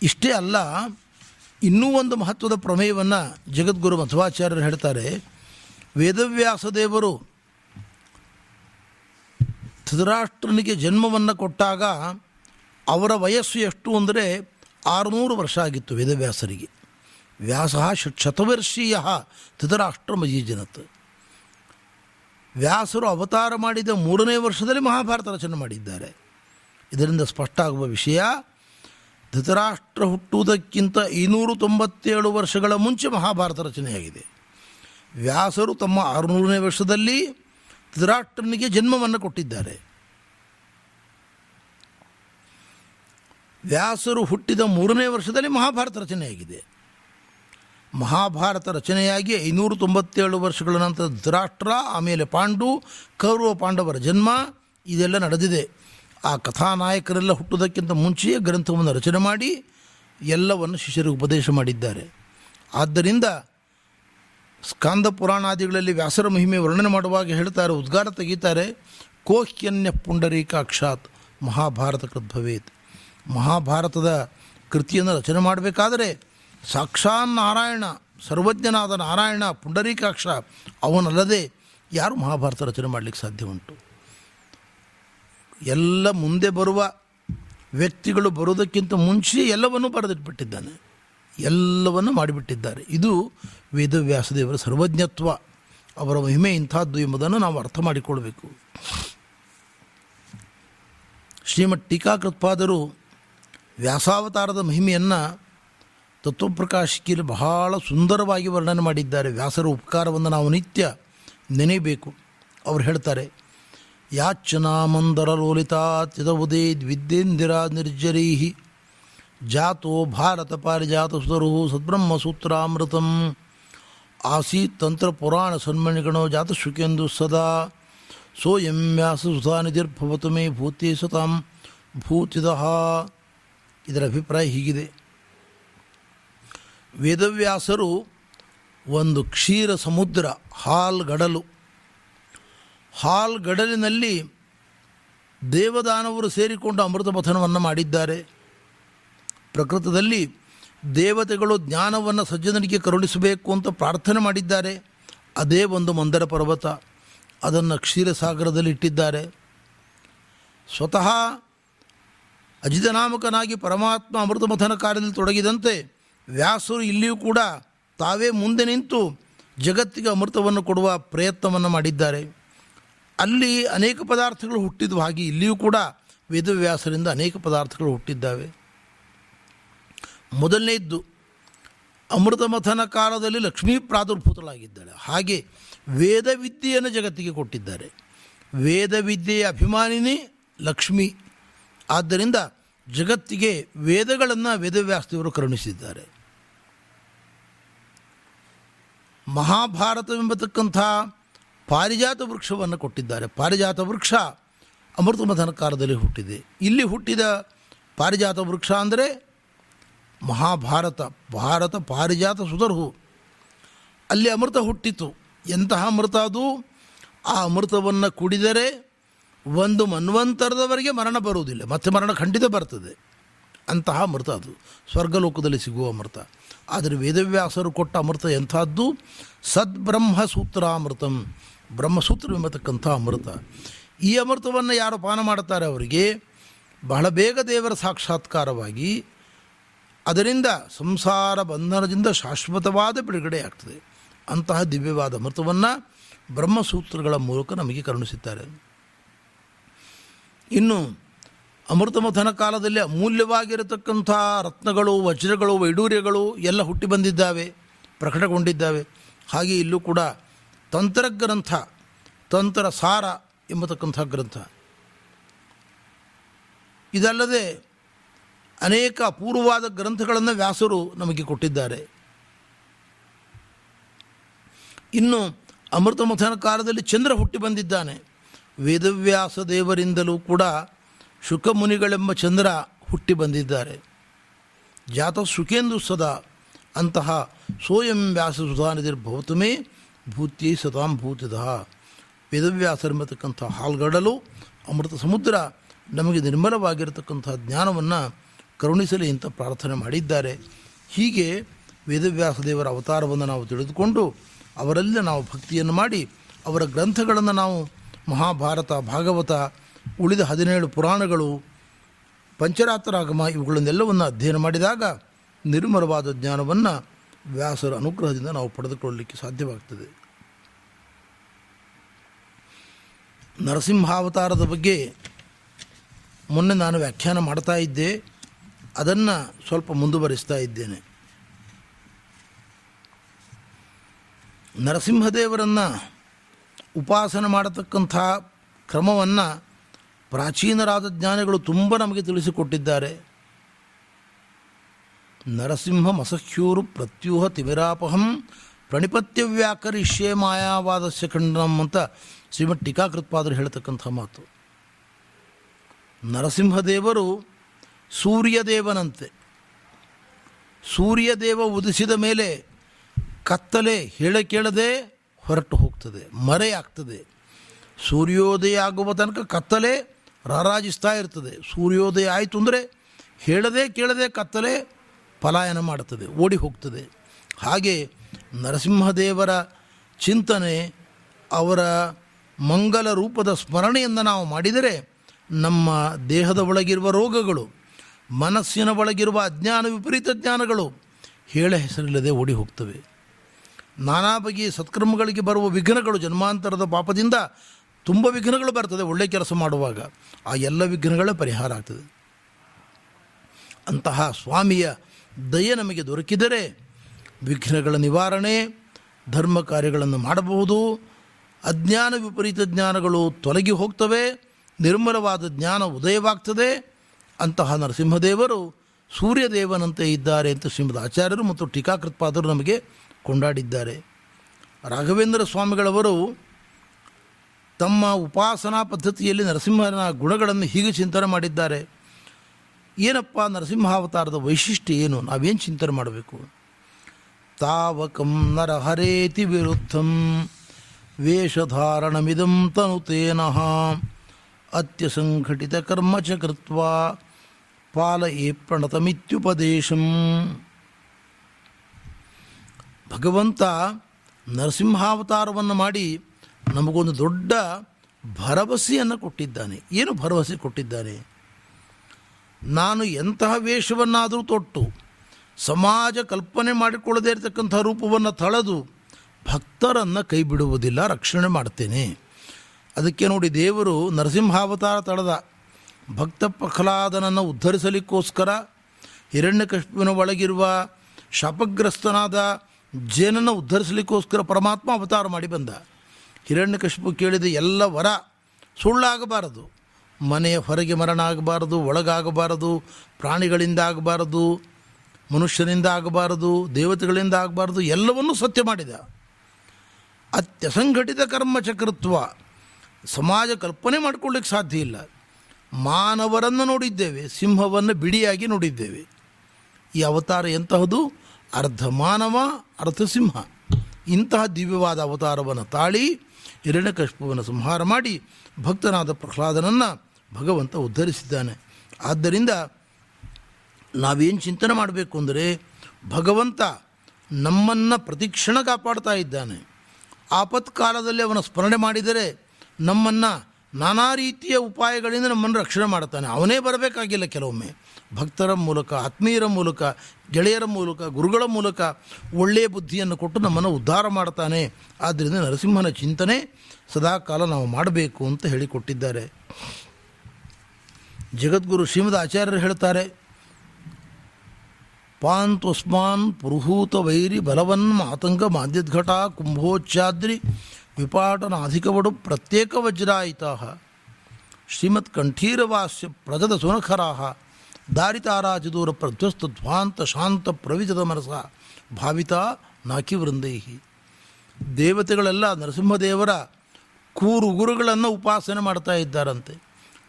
ಇಷ್ಟೇ ಅಲ್ಲ, ಇನ್ನೂ ಒಂದು ಮಹತ್ವದ ಪ್ರಮೇಯವನ್ನು ಜಗದ್ಗುರು ಮಧ್ವಾಚಾರ್ಯರು ಹೇಳ್ತಾರೆ. ವೇದವ್ಯಾಸ ದೇವರು ಧೃತರಾಷ್ಟ್ರನಿಗೆ ಜನ್ಮವನ್ನು ಕೊಟ್ಟಾಗ ಅವರ ವಯಸ್ಸು ಎಷ್ಟು ಅಂದರೆ ಆರುನೂರು ವರ್ಷ ಆಗಿತ್ತು ವೇದವ್ಯಾಸರಿಗೆ. ವ್ಯಾಸ ಶತವರ್ಷೀಯ ಧೃತರಾಷ್ಟ್ರ ಮಜೀಜನತ್ ವ್ಯಾಸರು ಅವತಾರ ಮಾಡಿದ ಮೂರನೇ ವರ್ಷದಲ್ಲಿ ಮಹಾಭಾರತ ರಚನೆ ಮಾಡಿದ್ದಾರೆ. ಇದರಿಂದ ಸ್ಪಷ್ಟ ಆಗುವ ವಿಷಯ, ಧೃತರಾಷ್ಟ್ರ ಹುಟ್ಟುವುದಕ್ಕಿಂತ ಐನೂರು ತೊಂಬತ್ತೇಳು ವರ್ಷಗಳ ಮುಂಚೆ ಮಹಾಭಾರತ ರಚನೆಯಾಗಿದೆ. ವ್ಯಾಸರು ತಮ್ಮ ಆರುನೂರನೇ ವರ್ಷದಲ್ಲಿ ಧೃತರಾಷ್ಟ್ರನಿಗೆ ಜನ್ಮವನ್ನು ಕೊಟ್ಟಿದ್ದಾರೆ. ವ್ಯಾಸರು ಹುಟ್ಟಿದ ಮೂರನೇ ವರ್ಷದಲ್ಲಿ ಮಹಾಭಾರತ ರಚನೆಯಾಗಿದೆ. ಮಹಾಭಾರತ ರಚನೆಯಾಗಿ ಐನೂರು ತೊಂಬತ್ತೇಳು ವರ್ಷಗಳ ನಂತರ ಧೃರಾಷ್ಟ್ರ ಆಮೇಲೆ ಪಾಂಡು, ಕೌರವ ಪಾಂಡವರ ಜನ್ಮ, ಇದೆಲ್ಲ ನಡೆದಿದೆ. ಆ ಕಥಾನಾಯಕರೆಲ್ಲ ಹುಟ್ಟುವುದಕ್ಕಿಂತ ಮುಂಚೆಯೇ ಗ್ರಂಥವನ್ನು ರಚನೆ ಮಾಡಿ ಎಲ್ಲವನ್ನು ಶಿಷ್ಯರಿಗೆ ಉಪದೇಶ ಮಾಡಿದ್ದಾರೆ. ಆದ್ದರಿಂದ ಸ್ಕಾಂದ ಪುರಾಣಾದಿಗಳಲ್ಲಿ ವ್ಯಾಸರ ಮಹಿಮೆ ವರ್ಣನೆ ಮಾಡುವಾಗ ಹೇಳ್ತಾರೆ, ಉದ್ಗಾರ ತೆಗೀತಾರೆ, ಕೋಹ್ಯನ್ಯ ಪುಂಡರೀಕಾಕ್ಷಾತ್, ಮಹಾಭಾರತ ಕೃದ್ಭವೇತ್. ಮಹಾಭಾರತದ ಕೃತಿಯನ್ನು ರಚನೆ ಮಾಡಬೇಕಾದರೆ ಸಾಕ್ಷಾತ್ ನಾರಾಯಣ, ಸರ್ವಜ್ಞನಾದ ನಾರಾಯಣ, ಪುಂಡರೀಕಾಕ್ಷ, ಅವನಲ್ಲದೆ ಯಾರು ಮಹಾಭಾರತ ರಚನೆ ಮಾಡಲಿಕ್ಕೆ ಸಾಧ್ಯ ಉಂಟು? ಎಲ್ಲ ಮುಂದೆ ಬರುವ ವ್ಯಕ್ತಿಗಳು ಬರುವುದಕ್ಕಿಂತ ಮುಂಚೆ ಎಲ್ಲವನ್ನೂ ಬರೆದಿಟ್ಬಿಟ್ಟಿದ್ದಾನೆ. ಎಲ್ಲವನ್ನು ಮಾಡಿಬಿಟ್ಟಿದ್ದಾರೆ. ಇದು ವೇದವ್ಯಾಸದೇವರ ಸರ್ವಜ್ಞತ್ವ, ಅವರ ಮಹಿಮೆ ಇಂಥದ್ದು ಎಂಬುದನ್ನು ನಾವು ಅರ್ಥ ಮಾಡಿಕೊಳ್ಬೇಕು. ಶ್ರೀಮಠ್ ಟೀಕಾಕೃತ್ಪಾದರು ವ್ಯಾಸಾವತಾರದ ಮಹಿಮೆಯನ್ನು ತತ್ವಪ್ರಕಾಶಿಕೆಯಲ್ಲಿ ಬಹಳ ಸುಂದರವಾಗಿ ವರ್ಣನೆ ಮಾಡಿದ್ದಾರೆ. ವ್ಯಾಸರ ಉಪಕಾರವನ್ನು ನಾವು ನಿತ್ಯ ನೆನೆಯಬೇಕು. ಅವರು ಹೇಳ್ತಾರೆ ಯಾಚನಾಮಂದರ ಮಂದರ ಉದೇದ್ ವಿದ್ಯೇಂದಿರ ನಿರ್ಜರೀಹಿ ಜಾತೋ ಭಾರತ ಪಾರಿಜಾತ ಸುಧರು ಸದ್ಬ್ರಹ್ಮ ಸೂತ್ರಾಮೃತಂ ಆಸೀತ್ ತಂತ್ರ ಪುರಾಣ ಸನ್ಮಣಿಗಣೋ ಜಾತ ಶುಕೆಂದು ಸದಾ ಸೋಯಂ ವ್ಯಾಸ ಸುಧಾನಿಧಿರ್ಭವತು ಮೇ ಭೂತಿ ಸತಾಂ ಭೂತಿದಹ ಇದರ ಅಭಿಪ್ರಾಯ ಹೀಗಿದೆ. ವೇದವ್ಯಾಸರು ಒಂದು ಕ್ಷೀರ ಸಮುದ್ರ ಹಾಲ್ ಗಡಲು ಹಾಲ್ ಗಡಲಿನಲ್ಲಿ ದೇವದಾನವರು ಸೇರಿಕೊಂಡು ಅಮೃತ ಪಥನವನ್ನು ಮಾಡಿದ್ದಾರೆ. ಪ್ರಕೃತದಲ್ಲಿ ದೇವತೆಗಳು ಜ್ಞಾನವನ್ನು ಸಜ್ಜನರಿಗೆ ಕರುಣಿಸಬೇಕು ಅಂತ ಪ್ರಾರ್ಥನೆ ಮಾಡಿದ್ದಾರೆ. ಅದೇ ಒಂದು ಮಂದರ ಪರ್ವತ, ಅದನ್ನು ಕ್ಷೀರಸಾಗರದಲ್ಲಿ ಇಟ್ಟಿದ್ದಾರೆ. ಸ್ವತಃ ಅಜಿತನಾಮಕನಾಗಿ ಪರಮಾತ್ಮ ಅಮೃತಮಥನ ಕಾರ್ಯದಲ್ಲಿ ತೊಡಗಿದಂತೆ ವ್ಯಾಸರು ಇಲ್ಲಿಯೂ ಕೂಡ ತಾವೇ ಮುಂದೆ ನಿಂತು ಜಗತ್ತಿಗೆ ಅಮೃತವನ್ನು ಕೊಡುವ ಪ್ರಯತ್ನವನ್ನು ಮಾಡಿದ್ದಾರೆ. ಅಲ್ಲಿ ಅನೇಕ ಪದಾರ್ಥಗಳು ಹುಟ್ಟಿದ್ದು ಹಾಗೆ ಇಲ್ಲಿಯೂ ಕೂಡ ವೇದವ್ಯಾಸರಿಂದ ಅನೇಕ ಪದಾರ್ಥಗಳು ಹುಟ್ಟಿದ್ದಾವೆ. ಮೊದಲನೇದ್ದು ಅಮೃತಮಥನ ಕಾಲದಲ್ಲಿ ಲಕ್ಷ್ಮೀ ಪ್ರಾದುರ್ಭೂತಳಾಗಿದ್ದಾಳೆ. ಹಾಗೆ ವೇದವಿದ್ಯೆಯನ್ನು ಜಗತ್ತಿಗೆ ಕೊಟ್ಟಿದ್ದಾರೆ. ವೇದವಿದ್ಯೆಯ ಅಭಿಮಾನಿನಿ ಲಕ್ಷ್ಮಿ. ಆದ್ದರಿಂದ ಜಗತ್ತಿಗೆ ವೇದಗಳನ್ನು ವೇದವ್ಯಾಸದೇವರು ಕರುಣಿಸಿದ್ದಾರೆ. ಮಹಾಭಾರತವೆಂಬತಕ್ಕಂಥ ಪಾರಿಜಾತ ವೃಕ್ಷವನ್ನು ಕೊಟ್ಟಿದ್ದಾರೆ. ಪಾರಿಜಾತ ವೃಕ್ಷ ಅಮೃತಮಥನ ಕಾಲದಲ್ಲಿ ಹುಟ್ಟಿದೆ. ಇಲ್ಲಿ ಹುಟ್ಟಿದ ಪಾರಿಜಾತ ವೃಕ್ಷ ಅಂದರೆ ಮಹಾಭಾರತ, ಭಾರತ ಪಾರಿಜಾತ ಸುಧರ್ಹು. ಅಲ್ಲಿ ಅಮೃತ ಹುಟ್ಟಿತು. ಎಂತಹ ಅಮೃತ ಅದು? ಆ ಅಮೃತವನ್ನು ಕುಡಿದರೆ ಒಂದು ಮನ್ವಂತರದವರೆಗೆ ಮರಣ ಬರುವುದಿಲ್ಲ. ಮತ್ತೆ ಮರಣ ಖಂಡಿತ ಬರ್ತದೆ. ಅಂತಹ ಅಮೃತ ಅದು. ಸ್ವರ್ಗಲೋಕದಲ್ಲಿ ಸಿಗುವ ಅಮೃತ. ಆದರೆ ವೇದವ್ಯಾಸರು ಕೊಟ್ಟ ಅಮೃತ ಎಂಥದ್ದು? ಸದ್ಬ್ರಹ್ಮ ಸೂತ್ರಾಮೃತಂ ಬ್ರಹ್ಮಸೂತ್ರವೆಂಬತಕ್ಕಂಥ ಅಮೃತ. ಈ ಅಮೃತವನ್ನು ಯಾರು ಪಾನ ಮಾಡುತ್ತಾರೆ ಅವರಿಗೆ? ಬಹಳ ಬೇಗ ದೇವರ ಸಾಕ್ಷಾತ್ಕಾರವಾಗಿ ಅದರಿಂದ ಸಂಸಾರ ಬಂಧನದಿಂದ ಶಾಶ್ವತವಾದ ಬಿಡುಗಡೆ ಆಗ್ತದೆ. ಅಂತಹ ದಿವ್ಯವಾದ ಅಮೃತವನ್ನು ಬ್ರಹ್ಮಸೂತ್ರಗಳ ಮೂಲಕ ನಮಗೆ ಕರುಣಿಸುತ್ತಾರೆ ಇನ್ನು ಅಮೃತಮಥನ ಕಾಲದಲ್ಲಿ ಅಮೂಲ್ಯವಾಗಿರತಕ್ಕಂಥ ರತ್ನಗಳು, ವಜ್ರಗಳು, ವೈಡೂರ್ಯಗಳು ಎಲ್ಲ ಹುಟ್ಟಿ ಬಂದಿದ್ದಾವೆ, ಪ್ರಕಟಗೊಂಡಿದ್ದಾವೆ. ಹಾಗೆ ಇಲ್ಲೂ ಕೂಡ ತಂತ್ರಗ್ರಂಥ ತಂತ್ರ ಸಾರ ಎಂಬತಕ್ಕಂಥ ಗ್ರಂಥ. ಇದಲ್ಲದೆ ಅನೇಕ ಅಪೂರ್ವವಾದ ಗ್ರಂಥಗಳನ್ನು ವ್ಯಾಸರು ನಮಗೆ ಕೊಟ್ಟಿದ್ದಾರೆ. ಇನ್ನು ಅಮೃತಮಥನ ಕಾಲದಲ್ಲಿ ಚಂದ್ರ ಹುಟ್ಟಿ ಬಂದಿದ್ದಾನೆ. ವೇದವ್ಯಾಸ ದೇವರಿಂದಲೂ ಕೂಡ ಶುಕಮುನಿಗಳೆಂಬ ಚಂದ್ರ ಹುಟ್ಟಿ ಬಂದಿದ್ದಾರೆ. ಜಾತ ಸುಖೇಂದು ಸದಾ, ಅಂತಹ ಸೋಯಂ ವ್ಯಾಸ ಸುಧಾನಿಧಿರ್ಭವತುಮೇ ಭೂತ್ಯೈ ಸತಾಂ ಭೂತಿದ. ವೇದವ್ಯಾಸರೆಂಬತಕ್ಕಂಥ ಹಾಲ್ಗಡಲು, ಅಮೃತ ಸಮುದ್ರ ನಮಗೆ ನಿರ್ಮಲವಾಗಿರತಕ್ಕಂಥ ಜ್ಞಾನವನ್ನು ಕರುಣಿಸಲಿ ಅಂತ ಪ್ರಾರ್ಥನೆ ಮಾಡಿದ್ದಾರೆ. ಹೀಗೆ ವೇದವ್ಯಾಸ ದೇವರ ಅವತಾರವನ್ನು ನಾವು ತಿಳಿದುಕೊಂಡು ಅವರಲ್ಲಿ ನಾವು ಭಕ್ತಿಯನ್ನು ಮಾಡಿ ಅವರ ಗ್ರಂಥಗಳನ್ನು ನಾವು ಮಹಾಭಾರತ, ಭಾಗವತ ಉಳಿದ ಹದಿನೇಳು ಪುರಾಣಗಳು ಪಂಚರಾತ್ರಾಗಮ ಇವುಗಳನ್ನೆಲ್ಲವನ್ನು ಅಧ್ಯಯನ ಮಾಡಿದಾಗ ನಿರ್ಮಲವಾದ ಜ್ಞಾನವನ್ನು ವ್ಯಾಸರ ಅನುಗ್ರಹದಿಂದ ನಾವು ಪಡೆದುಕೊಳ್ಳಲಿಕ್ಕೆ ಸಾಧ್ಯವಾಗ್ತದೆ. ನರಸಿಂಹಾವತಾರದ ಬಗ್ಗೆ ಮೊನ್ನೆ ನಾನು ವ್ಯಾಖ್ಯಾನ ಮಾಡ್ತಾ ಇದ್ದೆ. ಅದನ್ನು ಸ್ವಲ್ಪ ಮುಂದುವರಿಸ್ತಾ ಇದ್ದೇನೆ. ನರಸಿಂಹದೇವರನ್ನು ಉಪಾಸನೆ ಮಾಡತಕ್ಕಂಥ ಕ್ರಮವನ್ನು ಪ್ರಾಚೀನರಾದ ಜ್ಞಾನಿಗಳು ತುಂಬ ನಮಗೆ ತಿಳಿಸಿಕೊಟ್ಟಿದ್ದಾರೆ. ನರಸಿಂಹ ಮಸಹ್ಯೂರು ಪ್ರತ್ಯೂಹ ತಿಮಿರಾಪಹಂ ಪ್ರಣಿಪತ್ಯ ವ್ಯಾಕರಿಷ್ಯೆ ಮಾಯಾವಾದಸ್ಯ ಖಂಡನಂ ಅಂತ ಶ್ರೀಮಠ್ ಟೀಕಾಕೃತ್ಪಾದರು ಹೇಳ್ತಕ್ಕಂಥ ಮಾತು. ನರಸಿಂಹದೇವರು ಸೂರ್ಯದೇವನಂತೆ. ಸೂರ್ಯದೇವ ಉದಿಸಿದ ಮೇಲೆ ಕತ್ತಲೆ ಹೇಳ ಕೇಳದೆ ಹೊರಟು ಹೋಗ್ತದೆ, ಮರೆಯಾಗ್ತದೆ. ಸೂರ್ಯೋದಯ ಆಗುವ ತನಕ ಕತ್ತಲೆ ರಾರಾಜಿಸ್ತಾ ಇರ್ತದೆ. ಸೂರ್ಯೋದಯ ಆಯಿತು ಅಂದರೆ ಹೇಳದೆ ಕೇಳದೆ ಕತ್ತಲೆ ಪಲಾಯನ ಮಾಡುತ್ತದೆ, ಓಡಿ ಹೋಗ್ತದೆ. ಹಾಗೆ ನರಸಿಂಹದೇವರ ಚಿಂತನೆ ಅವರ ಮಂಗಲ ರೂಪದ ಸ್ಮರಣೆಯನ್ನು ನಾವು ಮಾಡಿದರೆ ನಮ್ಮ ದೇಹದ ಒಳಗಿರುವ ರೋಗಗಳು, ಮನಸ್ಸಿನ ಒಳಗಿರುವ ಅಜ್ಞಾನ, ವಿಪರೀತ ಜ್ಞಾನಗಳು ಹೇಳ ಹೆಸರಿಲ್ಲದೆ ಓಡಿ ಹೋಗ್ತವೆ. ನಾನಾ ಬಗೆಯ ಸತ್ಕರ್ಮಗಳಿಗೆ ಬರುವ ವಿಘ್ನಗಳು ಜನ್ಮಾಂತರದ ಪಾಪದಿಂದ ತುಂಬ ವಿಘ್ನಗಳು ಬರ್ತದೆ ಒಳ್ಳೆ ಕೆಲಸ ಮಾಡುವಾಗ. ಆ ಎಲ್ಲ ವಿಘ್ನಗಳೇ ಪರಿಹಾರ ಆಗ್ತದೆ. ಅಂತಹ ಸ್ವಾಮಿಯ ದಯೆ ನಮಗೆ ದೊರಕಿದರೆ ವಿಘ್ನಗಳ ನಿವಾರಣೆ, ಧರ್ಮ ಕಾರ್ಯಗಳನ್ನು ಮಾಡಬಹುದು. ಅಜ್ಞಾನ ವಿಪರೀತ ಜ್ಞಾನಗಳು ತೊಲಗಿ ಹೋಗ್ತವೆ, ನಿರ್ಮಲವಾದ ಜ್ಞಾನ ಉದಯವಾಗ್ತದೆ. ಅಂತಹ ನರಸಿಂಹದೇವರು ಸೂರ್ಯದೇವನಂತೆ ಇದ್ದಾರೆ ಅಂತ ಶ್ರೀಮದ್ ಆಚಾರ್ಯರು ಮತ್ತು ಟೀಕಾಕೃತ್ಪಾದರು ನಮಗೆ ಕೊಂಡಾಡಿದ್ದಾರೆ. ರಾಘವೇಂದ್ರ ಸ್ವಾಮಿಗಳವರು ತಮ್ಮ ಉಪಾಸನಾ ಪದ್ಧತಿಯಲ್ಲಿ ನರಸಿಂಹನ ಗುಣಗಳನ್ನು ಹೀಗೆ ಚಿಂತನೆ ಮಾಡಿದ್ದಾರೆ. ಏನಪ್ಪ ನರಸಿಂಹಾವತಾರದ ವೈಶಿಷ್ಟ್ಯ ಏನು? ನಾವೇನು ಚಿಂತನೆ ಮಾಡಬೇಕು? ತಾವಕಂ ನರಹರೇತಿ ವಿರುದ್ಧಂ ವೇಷಧಾರಣಮಿದಂ ತನುತೇನಃ ಅತ್ಯಸಂಘಟಿತ ಕರ್ಮ ಚ ಕೃತ್ವಾ ಪಾಲಯೇ ಪ್ರಣತಮಿತ್ಯುಪದೇಶಂ. ಭಗವಂತ ನರಸಿಂಹಾವತಾರವನ್ನು ಮಾಡಿ ನಮಗೊಂದು ದೊಡ್ಡ ಭರವಸೆಯನ್ನು ಕೊಟ್ಟಿದ್ದಾನೆ. ಏನು ಭರವಸೆ ಕೊಟ್ಟಿದ್ದಾನೆ? ನಾನು ಎಂತಹ ವೇಷವನ್ನಾದರೂ ತೊಟ್ಟು, ಸಮಾಜ ಕಲ್ಪನೆ ಮಾಡಿಕೊಳ್ಳದೇ ಇರತಕ್ಕಂಥ ರೂಪವನ್ನು ತಳೆದು ಭಕ್ತರನ್ನು ಕೈ ಬಿಡುವುದಿಲ್ಲ ರಕ್ಷಣೆ ಮಾಡ್ತೇನೆ. ಅದಕ್ಕೆ ನೋಡಿ ದೇವರು ನರಸಿಂಹಾವತಾರ ತಳೆದ ಭಕ್ತ ಪ್ರಹ್ಲಾದನನ್ನು ಉದ್ಧರಿಸಲಿಕ್ಕೋಸ್ಕರ ಹಿರಣ್ಯಕಶ್ಯಪಿನ ಒಳಗಿರುವ ಶಾಪಗ್ರಸ್ತನಾದ ಜೇನನ್ನು ಉದ್ಧರಿಸಲಿಕ್ಕೋಸ್ಕರ ಪರಮಾತ್ಮ ಅವತಾರ ಮಾಡಿ ಬಂದ. ಹಿರಣ್ಯಕಶಿಪು ಕೇಳಿದ ಎಲ್ಲ ವರ ಸುಳ್ಳಾಗಬಾರದು. ಮನೆಯ ಹೊರಗೆ ಮರಣ ಆಗಬಾರದು ಒಳಗಾಗಬಾರದು ಪ್ರಾಣಿಗಳಿಂದ ಆಗಬಾರದು ಮನುಷ್ಯನಿಂದ ಆಗಬಾರದು ದೇವತೆಗಳಿಂದ ಆಗಬಾರದು ಎಲ್ಲವನ್ನೂ ಸತ್ಯ ಮಾಡಿದ. ಅತ್ಯಸಂಘಟಿತ ಕರ್ಮಚಕೃತ್ವ ಸಮಾಜ ಕಲ್ಪನೆ ಮಾಡಿಕೊಳ್ಳಿಕ್ಕೆ ಸಾಧ್ಯ ಇಲ್ಲ. ಮಾನವರನ್ನು ನೋಡಿದ್ದೇವೆ, ಸಿಂಹವನ್ನು ಬಿಡಿಯಾಗಿ ನೋಡಿದ್ದೇವೆ. ಈ ಅವತಾರ ಎಂತಹದು? ಅರ್ಧ ಮಾನವ ಅರ್ಧ ಸಿಂಹ ಇಂತಹ ದಿವ್ಯವಾದ ಅವತಾರವನ್ನು ತಾಳಿ ಹಿರಣ್ಯಕಶ್ಯಪವನ್ನು ಸಂಹಾರ ಮಾಡಿ ಭಕ್ತನಾದ ಪ್ರಹ್ಲಾದನನ್ನು ಭಗವಂತ ಉದ್ಧರಿಸಿದ್ದಾನೆ. ಆದ್ದರಿಂದ ನಾವೇನು ಚಿಂತನೆ ಮಾಡಬೇಕು ಅಂದರೆ ಭಗವಂತ ನಮ್ಮನ್ನು ಪ್ರತಿಕ್ಷಣ ಕಾಪಾಡ್ತಾ ಇದ್ದಾನೆ. ಆಪತ್ಕಾಲದಲ್ಲಿ ಅವನ ಸ್ಮರಣೆ ಮಾಡಿದರೆ ನಮ್ಮನ್ನು ನಾನಾ ರೀತಿಯ ಉಪಾಯಗಳಿಂದ ನಮ್ಮನ್ನು ರಕ್ಷಣೆ ಮಾಡ್ತಾನೆ ಅವನೇ ಬರಬೇಕಾಗಿಲ್ಲ ಕೆಲವೊಮ್ಮೆ. ಭಕ್ತರ ಮೂಲಕ, ಆತ್ಮೀಯರ ಮೂಲಕ, ಗೆಳೆಯರ ಮೂಲಕ, ಗುರುಗಳ ಮೂಲಕ ಒಳ್ಳೆಯ ಬುದ್ಧಿಯನ್ನು ಕೊಟ್ಟು ನಮ್ಮನ್ನು ಉದ್ಧಾರ ಮಾಡ್ತಾನೆ. ಆದ್ದರಿಂದ ನರಸಿಂಹನ ಚಿಂತನೆ ಸದಾಕಾಲ ನಾವು ಮಾಡಬೇಕು ಅಂತ ಹೇಳಿಕೊಟ್ಟಿದ್ದಾರೆ. ಜಗದ್ಗುರು ಶ್ರೀಮದ್ ಆಚಾರ್ಯರು ಹೇಳ್ತಾರೆ, ಪಾನ್ ತ್ವಸ್ಮಾನ್ ಪುರುಹೂತ ವೈರಿ ಬಲವನ್ ಮಾತಂಗ ಮಾಧ್ಯದ್ಘಟ ಕುಂಭೋಚ್ಚಾದ್ರಿ ವಿಪಾಟನಾಧಿಕವಡು ಪ್ರತ್ಯೇಕ ವಜ್ರಾಯಿತಾ ಶ್ರೀಮತ್ ಕಂಠೀರವಾಸ್ಯ ಪ್ರಜದ ಸುನಖರಾ ದಾರಿತಾರಾಚಿದೂರ ಪ್ರಧ್ವಸ್ತ ಧ್ವಾಂತ ಶಾಂತ ಪ್ರವಿಜದ ಮನಸ ಭಾವಿತ ನಾಕಿ ವೃಂದೈಹಿ. ದೇವತೆಗಳೆಲ್ಲ ನರಸಿಂಹದೇವರ ಕೂರು ಗುರುಗಳನ್ನು ಉಪಾಸನೆ ಮಾಡ್ತಾ ಇದ್ದಾರಂತೆ.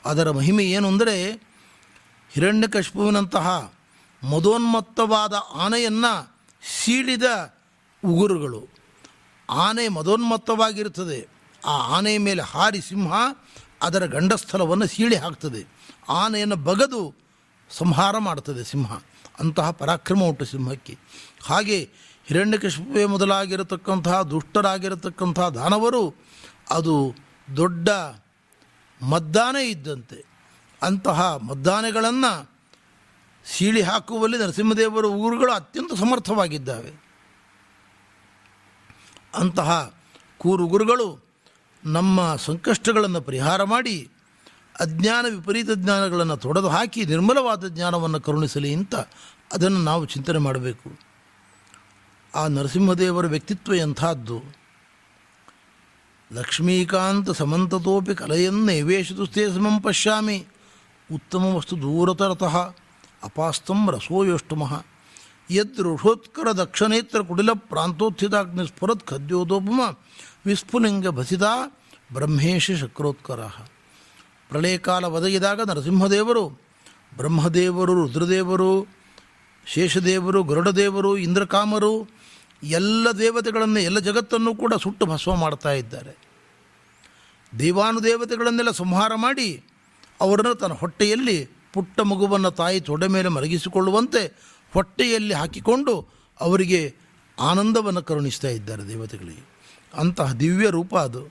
ಅದರ ಮಹಿಮೆ ಏನು ಅಂದರೆ ಹಿರಣ್ಯಕಶ್ಪುವಿನಂತಹ ಮದೋನ್ಮತ್ತವಾದ ಆನೆಯನ್ನು ಸೀಳಿದ ಉಗುರುಗಳು. ಆನೆ ಮದೋನ್ಮತ್ತವಾಗಿರುತ್ತದೆ. ಆ ಆನೆಯ ಮೇಲೆ ಹಾರಿ ಸಿಂಹ ಅದರ ಗಂಡಸ್ಥಲವನ್ನು ಸೀಳಿ ಹಾಕ್ತದೆ. ಆನೆಯನ್ನು ಬಗದು ಸಂಹಾರ ಮಾಡ್ತದೆ ಸಿಂಹ. ಅಂತಹ ಪರಾಕ್ರಮ ಉಂಟು ಸಿಂಹಕ್ಕೆ. ಹಾಗೆ ಹಿರಣ್ಯಕಶಿಪುವೆ ಮೊದಲಾಗಿರತಕ್ಕಂತಹ ದುಷ್ಟರಾಗಿರತಕ್ಕಂತಹ ದಾನವರು ಅದು ದೊಡ್ಡ ಮದ್ದಾನೆ ಇದ್ದಂತೆ. ಅಂತಹ ಮದ್ದಾನೆಗಳನ್ನು ಸೀಳಿ ಹಾಕುವಲ್ಲಿ ನರಸಿಂಹದೇವರ ಊರುಗಳು ಅತ್ಯಂತ ಸಮರ್ಥವಾಗಿದ್ದಾವೆ. ಅಂತಹ ಕೂರುಗುರುಗಳು ನಮ್ಮ ಸಂಕಷ್ಟಗಳನ್ನು ಪರಿಹಾರ ಮಾಡಿ ಅಜ್ಞಾನ, ವಿಪರೀತ ಜ್ಞಾನಗಳನ್ನು ತೊಡೆದು ಹಾಕಿ ನಿರ್ಮಲವಾದ ಜ್ಞಾನವನ್ನು ಕರುಣಿಸಲಿ ಅಂತ ಅದನ್ನು ನಾವು ಚಿಂತನೆ ಮಾಡಬೇಕು. ಆ ನರಸಿಂಹದೇವರ ವ್ಯಕ್ತಿತ್ವ ಎಂಥದ್ದು? ಲಕ್ಷ್ಮೀಕಾಂತ ಸಮಂತತೋಪಿ ಕಲೆಯನ್ ನೈವೇಶದುಸ್ತೇ ಸಮಂ ಪಶ್ಯಾಮಿ. ಉತ್ತಮ ವಸ್ತು ದೂರತರತಃ, ಅಪಾಸ್ತಂ ರಸೋಯೋಷ್ಟುಮಃ ಯದ್ ಋಷೋತ್ಕರ ದಕ್ಷನೇತ್ರ ಕುಟಿಲ ಪ್ರಾಂತೋತ್ಥಿತಾಗ್ನಿ ಸ್ಫುರತ್ ಖದ್ಯೋದೋಪಮ ವಿಸ್ಫುಲಿಂಗ ಭಸಿತ ಬ್ರಹ್ಮೇಶ ಶಕ್ರೋತ್ಕರ. ಪ್ರಳಯ ಕಾಲ ಒದಗಿದಾಗ ನರಸಿಂಹದೇವರು, ಬ್ರಹ್ಮದೇವರು, ರುದ್ರದೇವರು, ಶೇಷದೇವರು, ಗರುಡದೇವರು, ಇಂದ್ರಕಾಮರು, ಎಲ್ಲ ದೇವತೆಗಳನ್ನು, ಎಲ್ಲ ಜಗತ್ತನ್ನು ಕೂಡ ಸುಟ್ಟು ಭಸ್ಮ ಮಾಡ್ತಾ ಇದ್ದಾರೆ. ದೇವಾನುದೇವತೆಗಳನ್ನೆಲ್ಲ ಸಂಹಾರ ಮಾಡಿ ಅವರನ್ನು ತನ್ನ ಹೊಟ್ಟೆಯಲ್ಲಿ ಪುಟ್ಟ ಮಗುವನ್ನು ತಾಯಿ ತೊಡೆ ಮೇಲೆ ಮರಗಿಸಿಕೊಳ್ಳುವಂತೆ ಹೊಟ್ಟೆಯಲ್ಲಿ ಹಾಕಿಕೊಂಡು ಅವರಿಗೆ ಆನಂದವನ್ನು ಕರುಣಿಸ್ತಾ ಇದ್ದಾರೆ ದೇವತೆಗಳಿಗೆ. ಅಂತಹ ದಿವ್ಯ ರೂಪ ಅದು.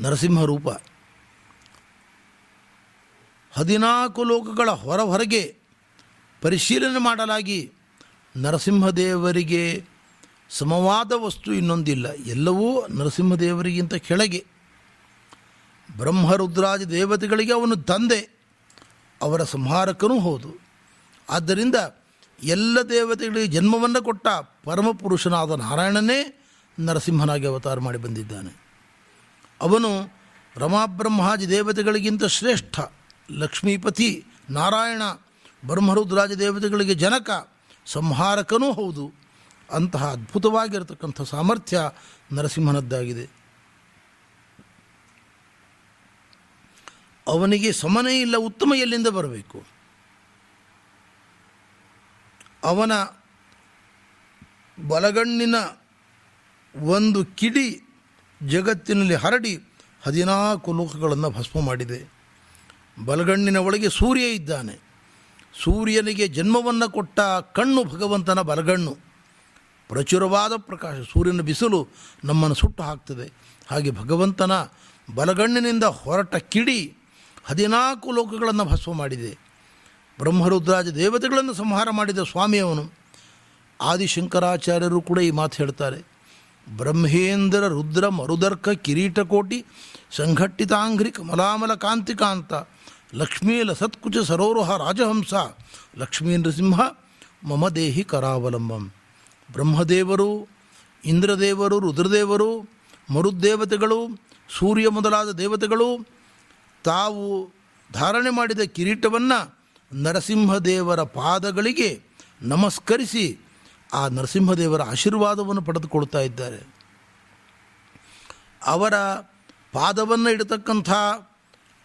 ನರಸಿಂಹ ರೂಪ. ಹದಿನಾಲ್ಕು ಲೋಕಗಳ ಹೊರ ಹೊರಗೆ ಪರಿಶೀಲನೆ ಮಾಡಲಾಗಿ ನರಸಿಂಹದೇವರಿಗೆ ಸಮವಾದ ವಸ್ತು ಇನ್ನೊಂದಿಲ್ಲ. ಎಲ್ಲವೂ ನರಸಿಂಹದೇವರಿಗಿಂತ ಕೆಳಗೆ. ಬ್ರಹ್ಮರುದ್ರಾಜ ದೇವತೆಗಳಿಗೆ ಅವನು ತಂದೆ. ಅವರ ಸಂಹಾರಕನೂ ಹೌದು. ಆದ್ದರಿಂದ ಎಲ್ಲ ದೇವತೆಗಳಿಗೆ ಜನ್ಮವನ್ನು ಕೊಟ್ಟ ಪರಮಪುರುಷನಾದ ನಾರಾಯಣನೇ ನರಸಿಂಹನಾಗಿ ಅವತಾರ ಮಾಡಿ ಬಂದಿದ್ದಾನೆ. ಅವನು ರಮಾಬ್ರಹ್ಮಾಜಿ ದೇವತೆಗಳಿಗಿಂತ ಶ್ರೇಷ್ಠ. ಲಕ್ಷ್ಮೀಪತಿ ನಾರಾಯಣ ಬ್ರಹ್ಮರುದ್ರಾಜ ದೇವತೆಗಳಿಗೆ ಜನಕ, ಸಂಹಾರಕನೂ ಹೌದು. ಅಂತಹ ಅದ್ಭುತವಾಗಿರತಕ್ಕಂಥ ಸಾಮರ್ಥ್ಯ ನರಸಿಂಹನದ್ದಾಗಿದೆ. ಅವನಿಗೆ ಸಮನೇ ಇಲ್ಲ, ಉತ್ತಮ ಎಲ್ಲಿಂದ ಬರಬೇಕು? ಅವನ ಬಲಗಣ್ಣಿನ ಒಂದು ಕಿಡಿ ಜಗತ್ತಿನಲ್ಲಿ ಹರಡಿ ಹದಿನಾಲ್ಕು ಲೋಕಗಳನ್ನು ಭಸ್ಮ ಮಾಡಿದೆ. ಬಲಗಣ್ಣಿನ ಒಳಗೆ ಸೂರ್ಯ ಇದ್ದಾನೆ. ಸೂರ್ಯನಿಗೆ ಜನ್ಮವನ್ನು ಕೊಟ್ಟ ಕಣ್ಣು ಭಗವಂತನ ಬಲಗಣ್ಣು. ಪ್ರಚುರವಾದ ಪ್ರಕಾಶ, ಸೂರ್ಯನ ಬಿಸಿಲು ನಮ್ಮನ್ನು ಸುಟ್ಟು ಹಾಕ್ತದೆ. ಹಾಗೆ ಭಗವಂತನ ಬಲಗಣ್ಣಿನಿಂದ ಹೊರಟ ಕಿಡಿ ಹದಿನಾಲ್ಕು ಲೋಕಗಳನ್ನು ಭಸ್ಮ ಮಾಡಿದೆ. ಬ್ರಹ್ಮರುದ್ರಾಜ ದೇವತೆಗಳನ್ನು ಸಂಹಾರ ಮಾಡಿದ ಸ್ವಾಮಿಯವನು ಆದಿಶಂಕರಾಚಾರ್ಯರು ಕೂಡ ಈ ಮಾತು ಹೇಳ್ತಾರೆ. ಬ್ರಹ್ಮೇಂದ್ರ ರುದ್ರ ಮರುದರ್ಕ ಕಿರೀಟಕೋಟಿ ಸಂಘಟ್ಟಿತಾಂಘ್ರಿ ಕಮಲಾಮಲ ಕಾಂತಿಕಾಂತ ಲಕ್ಷ್ಮೀ ಲಸತ್ಕುಚ ಸರೋರುಹ ರಾಜಹಂಸ ಲಕ್ಷ್ಮೀ ನೃಸಿಂಹ ಮಮ ದೇಹಿ ಕರಾವಲಂಬಂ. ಬ್ರಹ್ಮದೇವರು, ಇಂದ್ರದೇವರು, ರುದ್ರದೇವರು, ಮರುದೇವತೆಗಳು, ಸೂರ್ಯ ಮೊದಲಾದ ದೇವತೆಗಳು ತಾವು ಧಾರಣೆ ಮಾಡಿದ ಕಿರೀಟವನ್ನು ನರಸಿಂಹದೇವರ ಪಾದಗಳಿಗೆ ನಮಸ್ಕರಿಸಿ ಆ ನರಸಿಂಹದೇವರ ಆಶೀರ್ವಾದವನ್ನು ಪಡೆದುಕೊಳ್ತಾ ಇದ್ದಾರೆ. ಅವರ ಪಾದವನ್ನು ಇಡತಕ್ಕಂಥ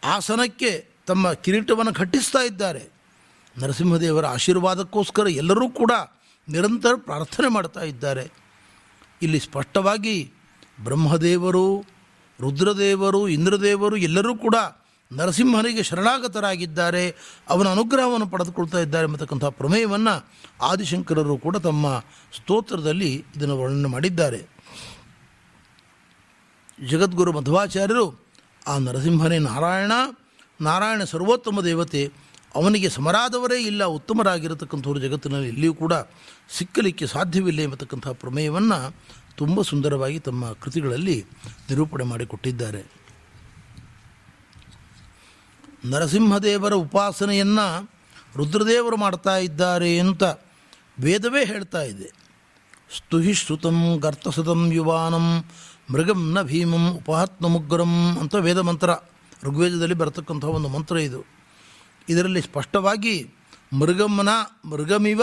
ಆಸನಕ್ಕೆ ತಮ್ಮ ಕಿರೀಟವನ್ನು ಕಟ್ಟಿಸ್ತಾ ಇದ್ದಾರೆ. ನರಸಿಂಹದೇವರ ಆಶೀರ್ವಾದಕ್ಕೋಸ್ಕರ ಎಲ್ಲರೂ ಕೂಡ ನಿರಂತರ ಪ್ರಾರ್ಥನೆ ಮಾಡ್ತಾ ಇದ್ದಾರೆ. ಇಲ್ಲಿ ಸ್ಪಷ್ಟವಾಗಿ ಬ್ರಹ್ಮದೇವರು, ರುದ್ರದೇವರು, ಇಂದ್ರದೇವರು ಎಲ್ಲರೂ ಕೂಡ ನರಸಿಂಹನಿಗೆ ಶರಣಾಗತರಾಗಿದ್ದಾರೆ. ಅವನ ಅನುಗ್ರಹವನ್ನು ಪಡೆದುಕೊಳ್ತಾ ಇದ್ದಾರೆ ಎಂಬತಕ್ಕಂಥ ಪ್ರಮೇಯವನ್ನು ಆದಿಶಂಕರರು ಕೂಡ ತಮ್ಮ ಸ್ತೋತ್ರದಲ್ಲಿ ಇದನ್ನು ವರ್ಣನೆ ಮಾಡಿದ್ದಾರೆ. ಜಗದ್ಗುರು ಮಧ್ವಾಚಾರ್ಯರು, ಆ ನರಸಿಂಹನೇ ನಾರಾಯಣ ನಾರಾಯಣ ಸರ್ವೋತ್ತಮ ದೇವತೆ, ಅವನಿಗೆ ಸಮರಾದವರೇ ಇಲ್ಲ, ಉತ್ತಮರಾಗಿರತಕ್ಕಂಥವ್ರು ಜಗತ್ತಿನಲ್ಲಿ ಎಲ್ಲಿಯೂ ಕೂಡ ಸಿಕ್ಕಲಿಕ್ಕೆ ಸಾಧ್ಯವಿಲ್ಲ ಎಂಬತಕ್ಕಂಥ ಪ್ರಮೇಯವನ್ನು ತುಂಬ ಸುಂದರವಾಗಿ ತಮ್ಮ ಕೃತಿಗಳಲ್ಲಿ ನಿರೂಪಣೆ ಮಾಡಿಕೊಟ್ಟಿದ್ದಾರೆ. ನರಸಿಂಹದೇವರ ಉಪಾಸನೆಯನ್ನು ರುದ್ರದೇವರು ಮಾಡ್ತಾ ಇದ್ದಾರೆ ಅಂತ ವೇದವೇ ಹೇಳ್ತಾ ಇದೆ. ಸ್ತುಹಿ ಶ್ರುತಂ ಗರ್ತಸತಂ ಯುವಾನಂ ಮೃಗಂ ನ ಭೀಮಂ ಉಪಹತ್ನಮುಗ್ರಂ ಅಂತ ವೇದ ಮಂತ್ರ ಋಗ್ವೇದದಲ್ಲಿ ಬರತಕ್ಕಂಥ ಒಂದು ಮಂತ್ರ ಇದು. ಇದರಲ್ಲಿ ಸ್ಪಷ್ಟವಾಗಿ ಮೃಗಮ್ಮನ ಮೃಗಮಿವ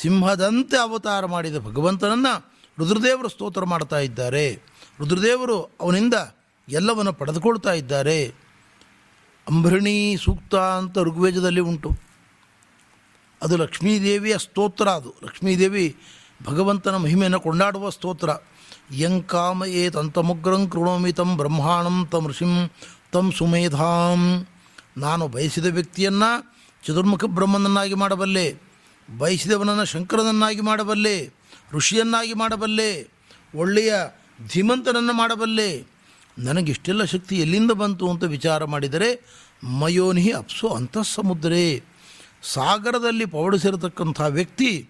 ಸಿಂಹದಂತೆ ಅವತಾರ ಮಾಡಿದ ಭಗವಂತನನ್ನು ರುದ್ರದೇವರು ಸ್ತೋತ್ರ ಮಾಡ್ತಾ ಇದ್ದಾರೆ. ರುದ್ರದೇವರು ಅವನಿಂದ ಎಲ್ಲವನ್ನು ಪಡೆದುಕೊಳ್ತಾ ಇದ್ದಾರೆ. ಅಂಬೃಣಿ ಸೂಕ್ತ ಅಂತ ಋಗ್ವೇದದಲ್ಲಿ ಉಂಟು. ಅದು ಲಕ್ಷ್ಮೀದೇವಿಯ ಸ್ತೋತ್ರ ಅದು. ಲಕ್ಷ್ಮೀದೇವಿ ಭಗವಂತನ ಮಹಿಮೆಯನ್ನು ಕೊಂಡಾಡುವ ಸ್ತೋತ್ರ. ಯಂಕಾಮ ತಂತಮುಗ್ರಂ ಕೃಣೋಮಿ ತಂ ಬ್ರಹ್ಮಾಣಂ ತಂ ಋಷಿಂ ತಂ ಸುಮೇಧಾಂ. ನಾನು ಬಯಸಿದ ವ್ಯಕ್ತಿಯನ್ನು ಚತುರ್ಮುಖ ಬ್ರಹ್ಮನನ್ನಾಗಿ ಮಾಡಬಲ್ಲೆ, ಬಯಸಿದವನನ್ನು ಶಂಕರನನ್ನಾಗಿ ಮಾಡಬಲ್ಲೆ, ಋಷಿಯನ್ನಾಗಿ ಮಾಡಬಲ್ಲೆ, ಒಳ್ಳೆಯ ಧೀಮಂತನನ್ನು ಮಾಡಬಲ್ಲೆ ನನಗಿಷ್ಟೆಲ್ಲ ಶಕ್ತಿ ಎಲ್ಲಿಂದ ಬಂತು ಅಂತ ವಿಚಾರ ಮಾಡಿದರೆ ಮಯೋನಿ ಅಪ್ಸು ಅಂತಃಸಮುದ್ರೇ. ಸಾಗರದಲ್ಲಿ ಪವಡಿಸಿರತಕ್ಕಂಥ ವ್ಯಕ್ತಿ,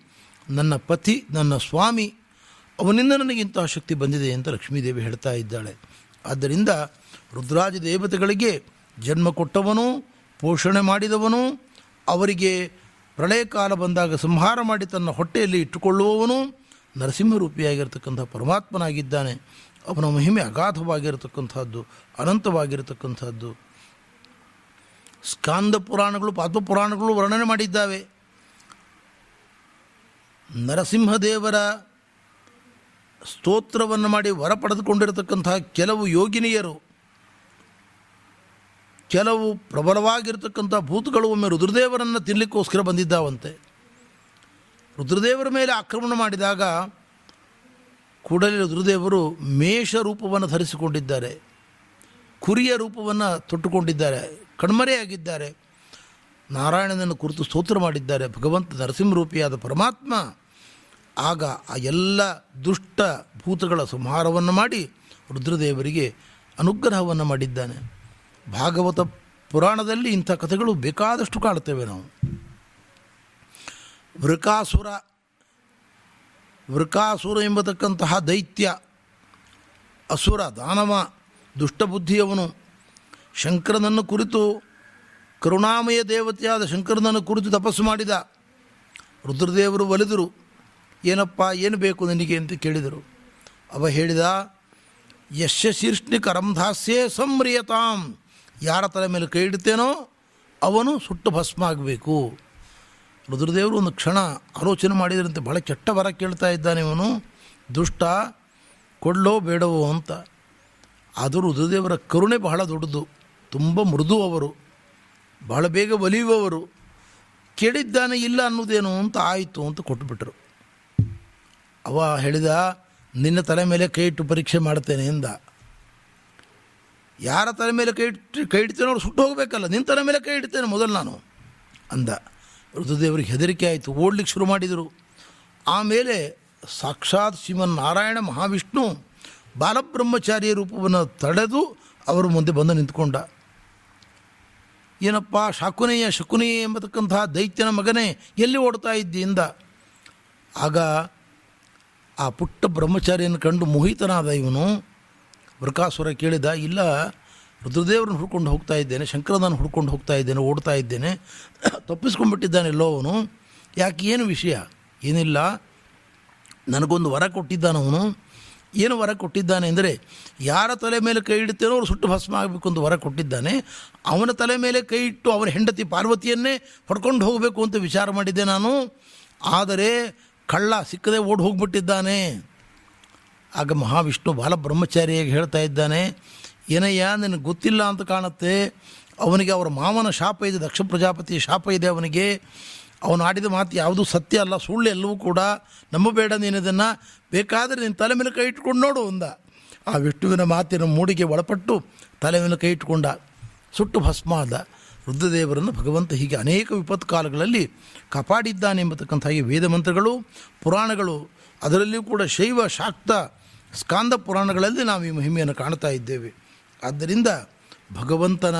ನನ್ನ ಪತಿ, ನನ್ನ ಸ್ವಾಮಿ, ಅವನಿಂದ ನನಗಿಂತಹ ಶಕ್ತಿ ಬಂದಿದೆ ಅಂತ ಲಕ್ಷ್ಮೀದೇವಿ ಹೇಳ್ತಾ ಇದ್ದಾಳೆ. ಆದ್ದರಿಂದ ರುದ್ರಾಜ ದೇವತೆಗಳಿಗೆ ಜನ್ಮ ಕೊಟ್ಟವನು, ಪೋಷಣೆ ಮಾಡಿದವನು, ಅವರಿಗೆ ಪ್ರಳಯ ಕಾಲ ಬಂದಾಗ ಸಂಹಾರ ಮಾಡಿ ತನ್ನ ಹೊಟ್ಟೆಯಲ್ಲಿ ಇಟ್ಟುಕೊಳ್ಳುವವನು, ನರಸಿಂಹ ರೂಪಿಯಾಗಿರ್ತಕ್ಕಂಥ ಪರಮಾತ್ಮನಾಗಿದ್ದಾನೆ. ಅವನ ಮಹಿಮೆ ಅಗಾಧವಾಗಿರತಕ್ಕಂಥದ್ದು ಅನಂತವಾಗಿರತಕ್ಕಂಥದ್ದು ಸ್ಕಾಂದ ಪುರಾಣಗಳು ಪಾತ್ಮ ಪುರಾಣಗಳು ವರ್ಣನೆ ಮಾಡಿದ್ದಾವೆ. ನರಸಿಂಹದೇವರ ಸ್ತೋತ್ರವನ್ನು ಮಾಡಿ ವರ ಪಡೆದುಕೊಂಡಿರತಕ್ಕಂತಹ ಕೆಲವು ಯೋಗಿನಿಯರು, ಕೆಲವು ಪ್ರಬಲವಾಗಿರ್ತಕ್ಕಂಥ ಭೂತಗಳು ಒಮ್ಮೆ ರುದ್ರದೇವರನ್ನು ತಿನ್ನಲಿಕ್ಕೋಸ್ಕರ ಬಂದಿದ್ದಾವಂತೆ. ರುದ್ರದೇವರ ಮೇಲೆ ಆಕ್ರಮಣ ಮಾಡಿದಾಗ ಕೂಡಲೇ ರುದ್ರದೇವರು ಮೇಷ ರೂಪವನ್ನು ಧರಿಸಿಕೊಂಡಿದ್ದಾರೆ, ಕುರಿಯ ರೂಪವನ್ನು ತೊಟ್ಟುಕೊಂಡಿದ್ದಾರೆ ಕಣ್ಮರೆಯಾಗಿದ್ದಾರೆ ನಾರಾಯಣನನ್ನು ಕುರಿತು ಸ್ತೋತ್ರ ಮಾಡಿದ್ದಾರೆ. ಭಗವಂತ ನರಸಿಂಹರೂಪಿಯಾದ ಪರಮಾತ್ಮ ಆಗ ಆ ಎಲ್ಲ ದುಷ್ಟ ಭೂತಗಳ ಸಂಹಾರವನ್ನು ಮಾಡಿ ರುದ್ರದೇವರಿಗೆ ಅನುಗ್ರಹವನ್ನು ಮಾಡಿದ್ದಾನೆ. ಭಾಗವತ ಪುರಾಣದಲ್ಲಿ ಇಂಥ ಕಥೆಗಳು ಬೇಕಾದಷ್ಟು ಕಾಣುತ್ತೇವೆ ನಾವು. ವೃಕಾಸುರ ವೃಕಾಸುರ ಎಂಬತಕ್ಕಂತಹ ದೈತ್ಯ, ಅಸುರ ದಾನವ, ದುಷ್ಟಬುದ್ಧಿಯವನು, ಶಂಕರನನ್ನು ಕುರಿತು, ಕರುಣಾಮಯ ದೇವತೆಯಾದ ಶಂಕರನನ್ನು ಕುರಿತು ತಪಸ್ಸು ಮಾಡಿದ. ರುದ್ರದೇವರು ಒಲಿದರು, ಏನಪ್ಪ, ಏನು ಬೇಕು ನಿನಗೆ ಅಂತ ಕೇಳಿದರು. ಅವ ಹೇಳಿದ ಯಶ ಶೀರ್ಷ್ಣಿ ಕರಂಧಾಸ್ಯೇ ಸಂಮ್ರಿಯತಾಂ. ಯಾರ ತಲೆ ಮೇಲೆ ಕೈ ಇಡ್ತೇನೋ ಅವನು ಸುಟ್ಟು ಭಸ್ಮ ಆಗಬೇಕು ರುದ್ರದೇವರು ಒಂದು ಕ್ಷಣ ಆಲೋಚನೆ ಮಾಡಿದ್ರಂತೆ ಭಾಳ ಕೆಟ್ಟ ವರ ಕೇಳ್ತಾ ಇದ್ದಾನೆ ಇವನು. ದುಷ್ಟ, ಕೊಡ್ಲೋ ಬೇಡವೋ ಅಂತ. ಆದರೂ ರುದ್ರದೇವರ ಕರುಣೆ ಬಹಳ ದೊಡ್ಡದು. ತುಂಬ ಮೃದು ಅವರು ಬಹಳ ಬೇಗ ಒಲಿಯುವವರು. ಕೇಳಿದ್ದಾನೆ ಇಲ್ಲ ಅನ್ನೋದೇನು ಅಂತ ಆಯಿತು ಅಂತ ಕೊಟ್ಟುಬಿಟ್ರು ಅವ ಹೇಳಿದ, ನಿನ್ನ ತಲೆ ಮೇಲೆ ಕೈ ಇಟ್ಟು ಪರೀಕ್ಷೆ ಮಾಡ್ತೇನೆ ಎಂದ. ಯಾರ ತಲೆ ಮೇಲೆ ಕೈ ಇಟ್ಟು, ಕೈ ಇಡ್ತೇನೆ ಅವ್ರು ಸುಟ್ಟು ಹೋಗಬೇಕಲ್ಲ ನಿನ್ನ ತಲೆ ಮೇಲೆ ಕೈ ಇಡ್ತೇನೆ ಮೊದಲು ನಾನು, ಅಂದ. ರುದ್ರದೇವರಿಗೆ ಹೆದರಿಕೆ ಆಯಿತು, ಓಡ್ಲಿಕ್ಕೆ ಶುರು ಮಾಡಿದರು. ಆಮೇಲೆ ಸಾಕ್ಷಾತ್ ಶ್ರೀಮನ್ನಾರಾಯಣ ಮಹಾವಿಷ್ಣು ಬಾಲಬ್ರಹ್ಮಚಾರಿಯ ರೂಪವನ್ನು ತಡೆದು ಅವರ ಮುಂದೆ ಬಂದು ನಿಂತ್ಕೊಂಡ. ಏನಪ್ಪ, ಶಾಕುನೆಯ ಶಕುನೆಯ ಎಂಬತಕ್ಕಂತಹ ದೈತ್ಯನ ಮಗನೇ ಎಲ್ಲಿ ಓಡ್ತಾ ಇದ್ದಿಂದ ಆಗ ಆ ಪುಟ್ಟ ಬ್ರಹ್ಮಚಾರಿಯನ್ನು ಕಂಡು ಮೋಹಿತನಾದ ಇವನು ವೃಕಾಸುರ ಕೇಳಿದ, ಇಲ್ಲ ರುದ್ರದೇವರನ್ನು ಹುಡ್ಕೊಂಡು ಹೋಗ್ತಾ ಇದ್ದೇನೆ, ಶಂಕರನನ್ನು ಹುಡ್ಕೊಂಡು ಹೋಗ್ತಾ ಇದ್ದೇನೆ, ಓಡ್ತಾ ಇದ್ದೇನೆ. ತಪ್ಪಿಸ್ಕೊಂಡ್ಬಿಟ್ಟಿದ್ದಾನೆಲ್ಲೋ ಅವನು. ಯಾಕೆ, ಏನು ವಿಷಯ? ಏನಿಲ್ಲ. ನನಗೊಂದು ವರ ಕೊಟ್ಟಿದ್ದಾನೆ ಅವನು. ಏನು ವರ ಕೊಟ್ಟಿದ್ದಾನೆ ಅಂದರೆ, ಯಾರ ತಲೆ ಮೇಲೆ ಕೈ ಇಡುತ್ತೇನೋ ಅವ್ರು ಸುಟ್ಟು ಭಸ್ಮ ಆಗಬೇಕು ಅಂತ ವರ ಕೊಟ್ಟಿದ್ದಾನೆ. ಅವನ ತಲೆ ಮೇಲೆ ಕೈ ಇಟ್ಟು ಅವನ ಹೆಂಡತಿ ಪಾರ್ವತಿಯನ್ನೇ ಹೊಡ್ಕೊಂಡು ಹೋಗಬೇಕು ಅಂತ ವಿಚಾರ ಮಾಡಿದ್ದೆ ನಾನು. ಆದರೆ, ಕಳ್ಳ ಸಿಕ್ಕದೆ ಓಡಿ ಹೋಗ್ಬಿಟ್ಟಿದ್ದಾನೆ. ಆಗ ಮಹಾವಿಷ್ಣು ಬಾಲಬ್ರಹ್ಮಚಾರಿಯಾಗಿ ಹೇಳ್ತಾ ಇದ್ದಾನೆ ಏನಯ್ಯ, ನಿನಗೆ ಗೊತ್ತಿಲ್ಲ ಅಂತ ಕಾಣುತ್ತೆ? ಅವನಿಗೆ ಅವರ ಮಾವನ ಶಾಪ ಇದೆ, ದಕ್ಷ ಪ್ರಜಾಪತಿಯ ಶಾಪ ಇದೆ ಅವನಿಗೆ. ಅವನು ಆಡಿದ ಮಾತು ಯಾವುದೂ ಸತ್ಯ ಅಲ್ಲ, ಸುಳ್ಳು ಎಲ್ಲವೂ ಕೂಡ ನಂಬಬೇಡ ನೀನದನ್ನು ಬೇಕಾದರೆ ನೀನು ತಲೆ ಮೇಲೆ ಕೈ ಇಟ್ಕೊಂಡು ನೋಡು ಅಂದ ಆ ವಿಷ್ಣುವಿನ ಮಾತಿನ ಮೂಡಿಗೆ ಒಳಪಟ್ಟು ತಲೆ ಮೇಲೆ ಕೈ ಇಟ್ಕೊಂಡ. ಸುಟ್ಟು ಭಸ್ಮ ಆದ ರುದ್ರದೇವರನ್ನು ಭಗವಂತ ಹೀಗೆ ಅನೇಕ ವಿಪತ್ತು ಕಾಲಗಳಲ್ಲಿ ಕಾಪಾಡಿದ್ದಾನೆ ಎಂಬತಕ್ಕಂಥ ಹಾಗೆ ವೇದ ಮಂತ್ರಗಳು, ಪುರಾಣಗಳು, ಅದರಲ್ಲಿಯೂ ಕೂಡ ಶೈವ, ಶಾಕ್ತ, ಸ್ಕಾಂದ ಪುರಾಣಗಳಲ್ಲಿ ನಾವು ಈ ಮಹಿಮೆಯನ್ನು ಕಾಣ್ತಾ ಇದ್ದೇವೆ. ಆದ್ದರಿಂದ ಭಗವಂತನ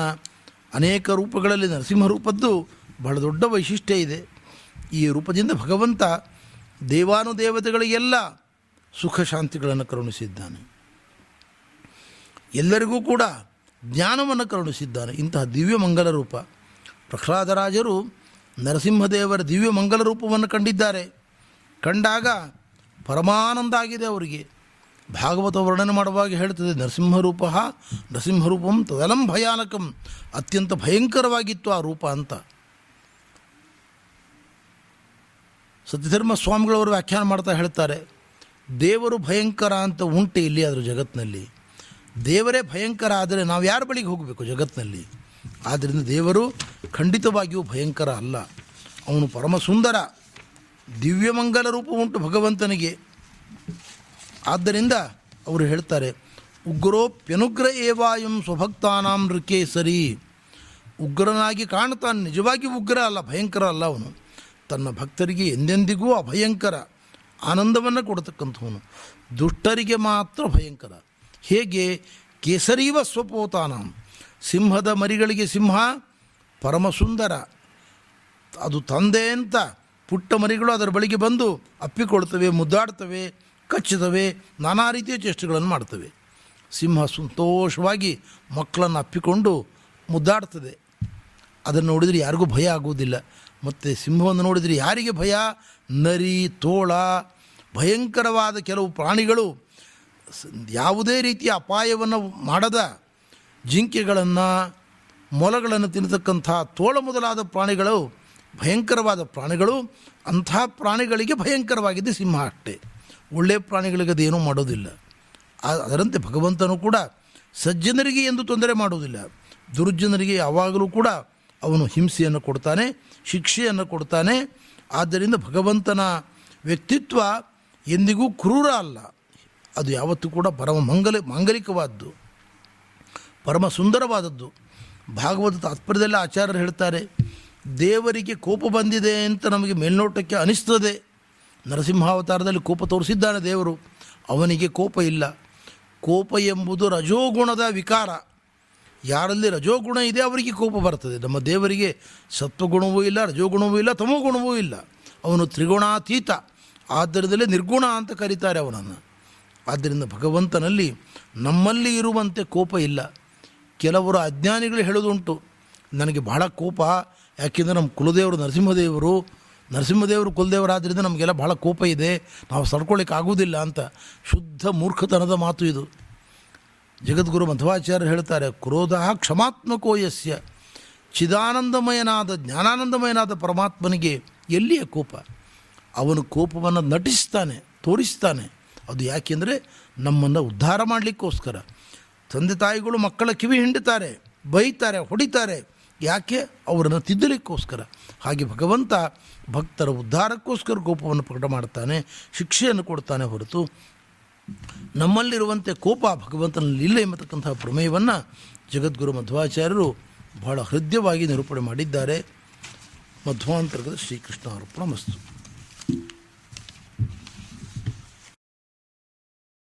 ಅನೇಕ ರೂಪಗಳಲ್ಲಿ ನರಸಿಂಹ ರೂಪದ್ದು ಬಹಳ ದೊಡ್ಡ ವೈಶಿಷ್ಟ್ಯ ಇದೆ. ಈ ರೂಪದಿಂದ ಭಗವಂತ ದೇವಾನುದೇವತೆಗಳಿಗೆಲ್ಲ ಸುಖ ಶಾಂತಿಗಳನ್ನು ಕರುಣಿಸಿದ್ದಾನೆ. ಎಲ್ಲರಿಗೂ ಕೂಡ ಜ್ಞಾನವನ್ನು ಕರುಣಿಸಿದ್ದಾನೆ. ಇಂತಹ ದಿವ್ಯ ಮಂಗಲ ರೂಪ. ಪ್ರಹ್ಲಾದರಾಜರು ನರಸಿಂಹದೇವರ ದಿವ್ಯ ಮಂಗಲ ರೂಪವನ್ನು ಕಂಡಿದ್ದಾರೆ. ಕಂಡಾಗ ಪರಮಾನಂದ ಆಗಿದೆ ಅವರಿಗೆ. ಭಾಗವತ ವರ್ಣನೆ ಮಾಡುವಾಗ ಹೇಳ್ತದೆ ನರಸಿಂಹರೂಪ ನರಸಿಂಹರೂಪಂ ತದಲಂ ಭಯಾನಕಂ. ಅತ್ಯಂತ ಭಯಂಕರವಾಗಿತ್ತು ಆ ರೂಪ ಅಂತ. ಸತ್ಯಧರ್ಮ ಸ್ವಾಮಿಗಳವರು ವ್ಯಾಖ್ಯಾನ ಮಾಡ್ತಾ ಹೇಳ್ತಾರೆ, ದೇವರು ಭಯಂಕರ ಅಂತ ಉಂಟೆ ಇಲ್ಲಿ ಅದರ ಜಗತ್ತಿನಲ್ಲಿ ದೇವರೇ ಭಯಂಕರ ಆದರೆ ನಾವು ಯಾರ ಬಳಿಗೆ ಹೋಗಬೇಕು ಜಗತ್ತಿನಲ್ಲಿ ಆದ್ದರಿಂದ ದೇವರು ಖಂಡಿತವಾಗಿಯೂ ಭಯಂಕರ ಅಲ್ಲ. ಅವನು ಪರಮ ಸುಂದರ ದಿವ್ಯಮಂಗಲ ರೂಪ ಉಂಟು ಭಗವಂತನಿಗೆ. ಆದ್ದರಿಂದ ಅವರು ಹೇಳ್ತಾರೆ ಉಗ್ರೋಪ್ಯನುಗ್ರ ಏವಾಯಂ ಸ್ವಭಕ್ತಾನಾಂ ನೃಕೆ ಸರಿ ಉಗ್ರನಾಗಿ ಕಾಣ್ತಾನೆ ನಿಜವಾಗಿ ಉಗ್ರ ಅಲ್ಲ, ಭಯಂಕರ ಅಲ್ಲ ಅವನು. ತನ್ನ ಭಕ್ತರಿಗೆ ಎಂದೆಂದಿಗೂ ಅಭಯಂಕರ, ಆನಂದವನ್ನು ಕೊಡತಕ್ಕಂಥವನು. ದುಷ್ಟರಿಗೆ ಮಾತ್ರ ಭಯಂಕರ. ಹೇಗೆ? ಕೇಸರಿವ ಸ್ವಪೋತಾನಂ. ಸಿಂಹದ ಮರಿಗಳಿಗೆ ಸಿಂಹ ಪರಮಸುಂದರ. ಅದು ತಂದೆ ಅಂತ ಪುಟ್ಟ ಮರಿಗಳು ಅದರ ಬಳಿಗೆ ಬಂದು ಅಪ್ಪಿಕೊಳ್ತವೆ, ಮುದ್ದಾಡ್ತವೆ. ಕಚ್ಚುತ್ತವೆ ನಾನಾ ರೀತಿಯ ಚೇಷ್ಟೆಗಳನ್ನು ಮಾಡ್ತವೆ ಸಿಂಹ ಸಂತೋಷವಾಗಿ ಮಕ್ಕಳನ್ನು ಅಪ್ಪಿಕೊಂಡು ಮುದ್ದಾಡ್ತದೆ. ಅದನ್ನು ನೋಡಿದರೆ ಯಾರಿಗೂ ಭಯ ಆಗುವುದಿಲ್ಲ. ಮತ್ತು ಸಿಂಹವನ್ನು ನೋಡಿದರೆ ಯಾರಿಗೆ ಭಯ? ನರಿ, ತೋಳ, ಭಯಂಕರವಾದ ಕೆಲವು ಪ್ರಾಣಿಗಳು ಯಾವುದೇ ರೀತಿಯ ಅಪಾಯವನ್ನು ಮಾಡದ ಜಿಂಕೆಗಳನ್ನು, ಮೊಲಗಳನ್ನು ತಿನ್ನತಕ್ಕಂಥ ತೋಳ ಮೊದಲಾದ ಪ್ರಾಣಿಗಳು ಭಯಂಕರವಾದ ಪ್ರಾಣಿಗಳು. ಅಂಥ ಪ್ರಾಣಿಗಳಿಗೆ ಭಯಂಕರವಾಗಿದೆ ಸಿಂಹ ಅಷ್ಟೇ. ಒಳ್ಳೆಯ ಪ್ರಾಣಿಗಳಿಗೆ ಅದೇನೂ ಮಾಡೋದಿಲ್ಲ. ಅದರಂತೆ ಭಗವಂತನು ಕೂಡ ಸಜ್ಜನರಿಗೆ ಎಂದು ತೊಂದರೆ ಮಾಡುವುದಿಲ್ಲ. ದುರ್ಜನರಿಗೆ ಯಾವಾಗಲೂ ಕೂಡ ಅವನು ಹಿಂಸೆಯನ್ನು ಕೊಡ್ತಾನೆ, ಶಿಕ್ಷೆಯನ್ನು ಕೊಡ್ತಾನೆ. ಆದ್ದರಿಂದ ಭಗವಂತನ ವ್ಯಕ್ತಿತ್ವ ಎಂದಿಗೂ ಕ್ರೂರ ಅಲ್ಲ. ಅದು ಯಾವತ್ತೂ ಕೂಡ ಪರಮ ಮಂಗಲ, ಮಾಂಗಲಿಕವಾದ್ದು. ಪರಮ ಸುಂದರವಾದದ್ದು. ಭಾಗವತ ತಾತ್ಪರ್ಯದಲ್ಲಿ ಆಚಾರ್ಯರು ಹೇಳ್ತಾರೆ, ದೇವರಿಗೆ ಕೋಪ ಬಂದಿದೆ ಅಂತ ನಮಗೆ ಮೇಲ್ನೋಟಕ್ಕೆ ಅನಿಸ್ತದೆ. ನರಸಿಂಹಾವತಾರದಲ್ಲಿ ಕೋಪ ತೋರಿಸಿದ್ದಾನೆ ದೇವರು. ಅವನಿಗೆ ಕೋಪ ಇಲ್ಲ. ಕೋಪ ಎಂಬುದು ರಜೋಗುಣದ ವಿಕಾರ. ಯಾರಲ್ಲಿ ರಜೋಗುಣ ಇದೆ ಅವರಿಗೆ ಕೋಪ ಬರ್ತದೆ. ನಮ್ಮ ದೇವರಿಗೆ ಸತ್ವಗುಣವೂ ಇಲ್ಲ, ರಜೋಗುಣವೂ ಇಲ್ಲ, ತಮೋಗುಣವೂ ಇಲ್ಲ. ಅವನು ತ್ರಿಗುಣಾತೀತ. ಆದ್ದರಿಂದಲೇ ನಿರ್ಗುಣ ಅಂತ ಕರೀತಾರೆ ಅವನನ್ನು. ಆದ್ದರಿಂದ ಭಗವಂತನಲ್ಲಿ ನಮ್ಮಲ್ಲಿ ಇರುವಂತೆ ಕೋಪ ಇಲ್ಲ. ಕೆಲವರು ಅಜ್ಞಾನಿಗಳು ಹೇಳೋದುಂಟು ನನಗೆ ಬಹಳ ಕೋಪ. ಯಾಕೆಂದರೆ ನಮ್ಮ ಕುಲದೇವರು ನರಸಿಂಹದೇವರು ನರಸಿಂಹದೇವರು ಕುಲದೇವರಾದ್ರಿಂದ ನಮಗೆಲ್ಲ ಭಾಳ ಕೋಪ ಇದೆ. ನಾವು ಸಡ್ಕೊಳ್ಳಿಕ್ಕೆ ಆಗುವುದಿಲ್ಲ ಅಂತ ಶುದ್ಧ ಮೂರ್ಖತನದ ಮಾತು ಇದು. ಜಗದ್ಗುರು ಮಧ್ವಾಚಾರ್ಯರು ಹೇಳ್ತಾರೆ, ಕ್ರೋಧ ಕ್ಷಮಾತ್ಮಕೋ ಯಸ್ಯ. ಚಿದಾನಂದಮಯನಾದ, ಜ್ಞಾನಾನಂದಮಯನಾದ ಪರಮಾತ್ಮನಿಗೆ ಎಲ್ಲಿಯ ಕೋಪ? ಅವನು ಕೋಪವನ್ನು ನಟಿಸ್ತಾನೆ, ತೋರಿಸ್ತಾನೆ. ಅದು ಯಾಕೆಂದರೆ ನಮ್ಮನ್ನು ಉದ್ಧಾರ ಮಾಡಲಿಕ್ಕೋಸ್ಕರ. ತಂದೆ ತಾಯಿಗಳು ಮಕ್ಕಳ ಕಿವಿ ಹಿಂಡುತ್ತಾರೆ, ಬೈತಾರೆ, ಹೊಡಿತಾರೆ. ಯಾಕೆ? ಅವರನ್ನು ತಿದ್ದಲಿಕ್ಕೋಸ್ಕರ. ಹಾಗೆ ಭಗವಂತ ಭಕ್ತರ ಉದ್ಧಾರಕ್ಕೋಸ್ಕರ ಕೋಪವನ್ನು ಪ್ರಕಟ ಮಾಡ್ತಾನೆ ಶಿಕ್ಷೆಯನ್ನು ಕೊಡ್ತಾನೆ ಹೊರತು ನಮ್ಮಲ್ಲಿರುವಂತೆ ಕೋಪ ಭಗವಂತನಲ್ಲಿ ಇಲ್ಲ ಎಂಬತಕ್ಕಂತಹ ಪ್ರಮೇಯವನ್ನು ಜಗದ್ಗುರು ಮಧ್ವಾಚಾರ್ಯರು ಬಹಳ ಹೃದಯವಾಗಿ ನಿರೂಪಣೆ ಮಾಡಿದ್ದಾರೆ. ಮಧ್ವಾಂತರ್ಗದ ಶ್ರೀಕೃಷ್ಣ ಅರ್ಪಣ ಮಸ್ತು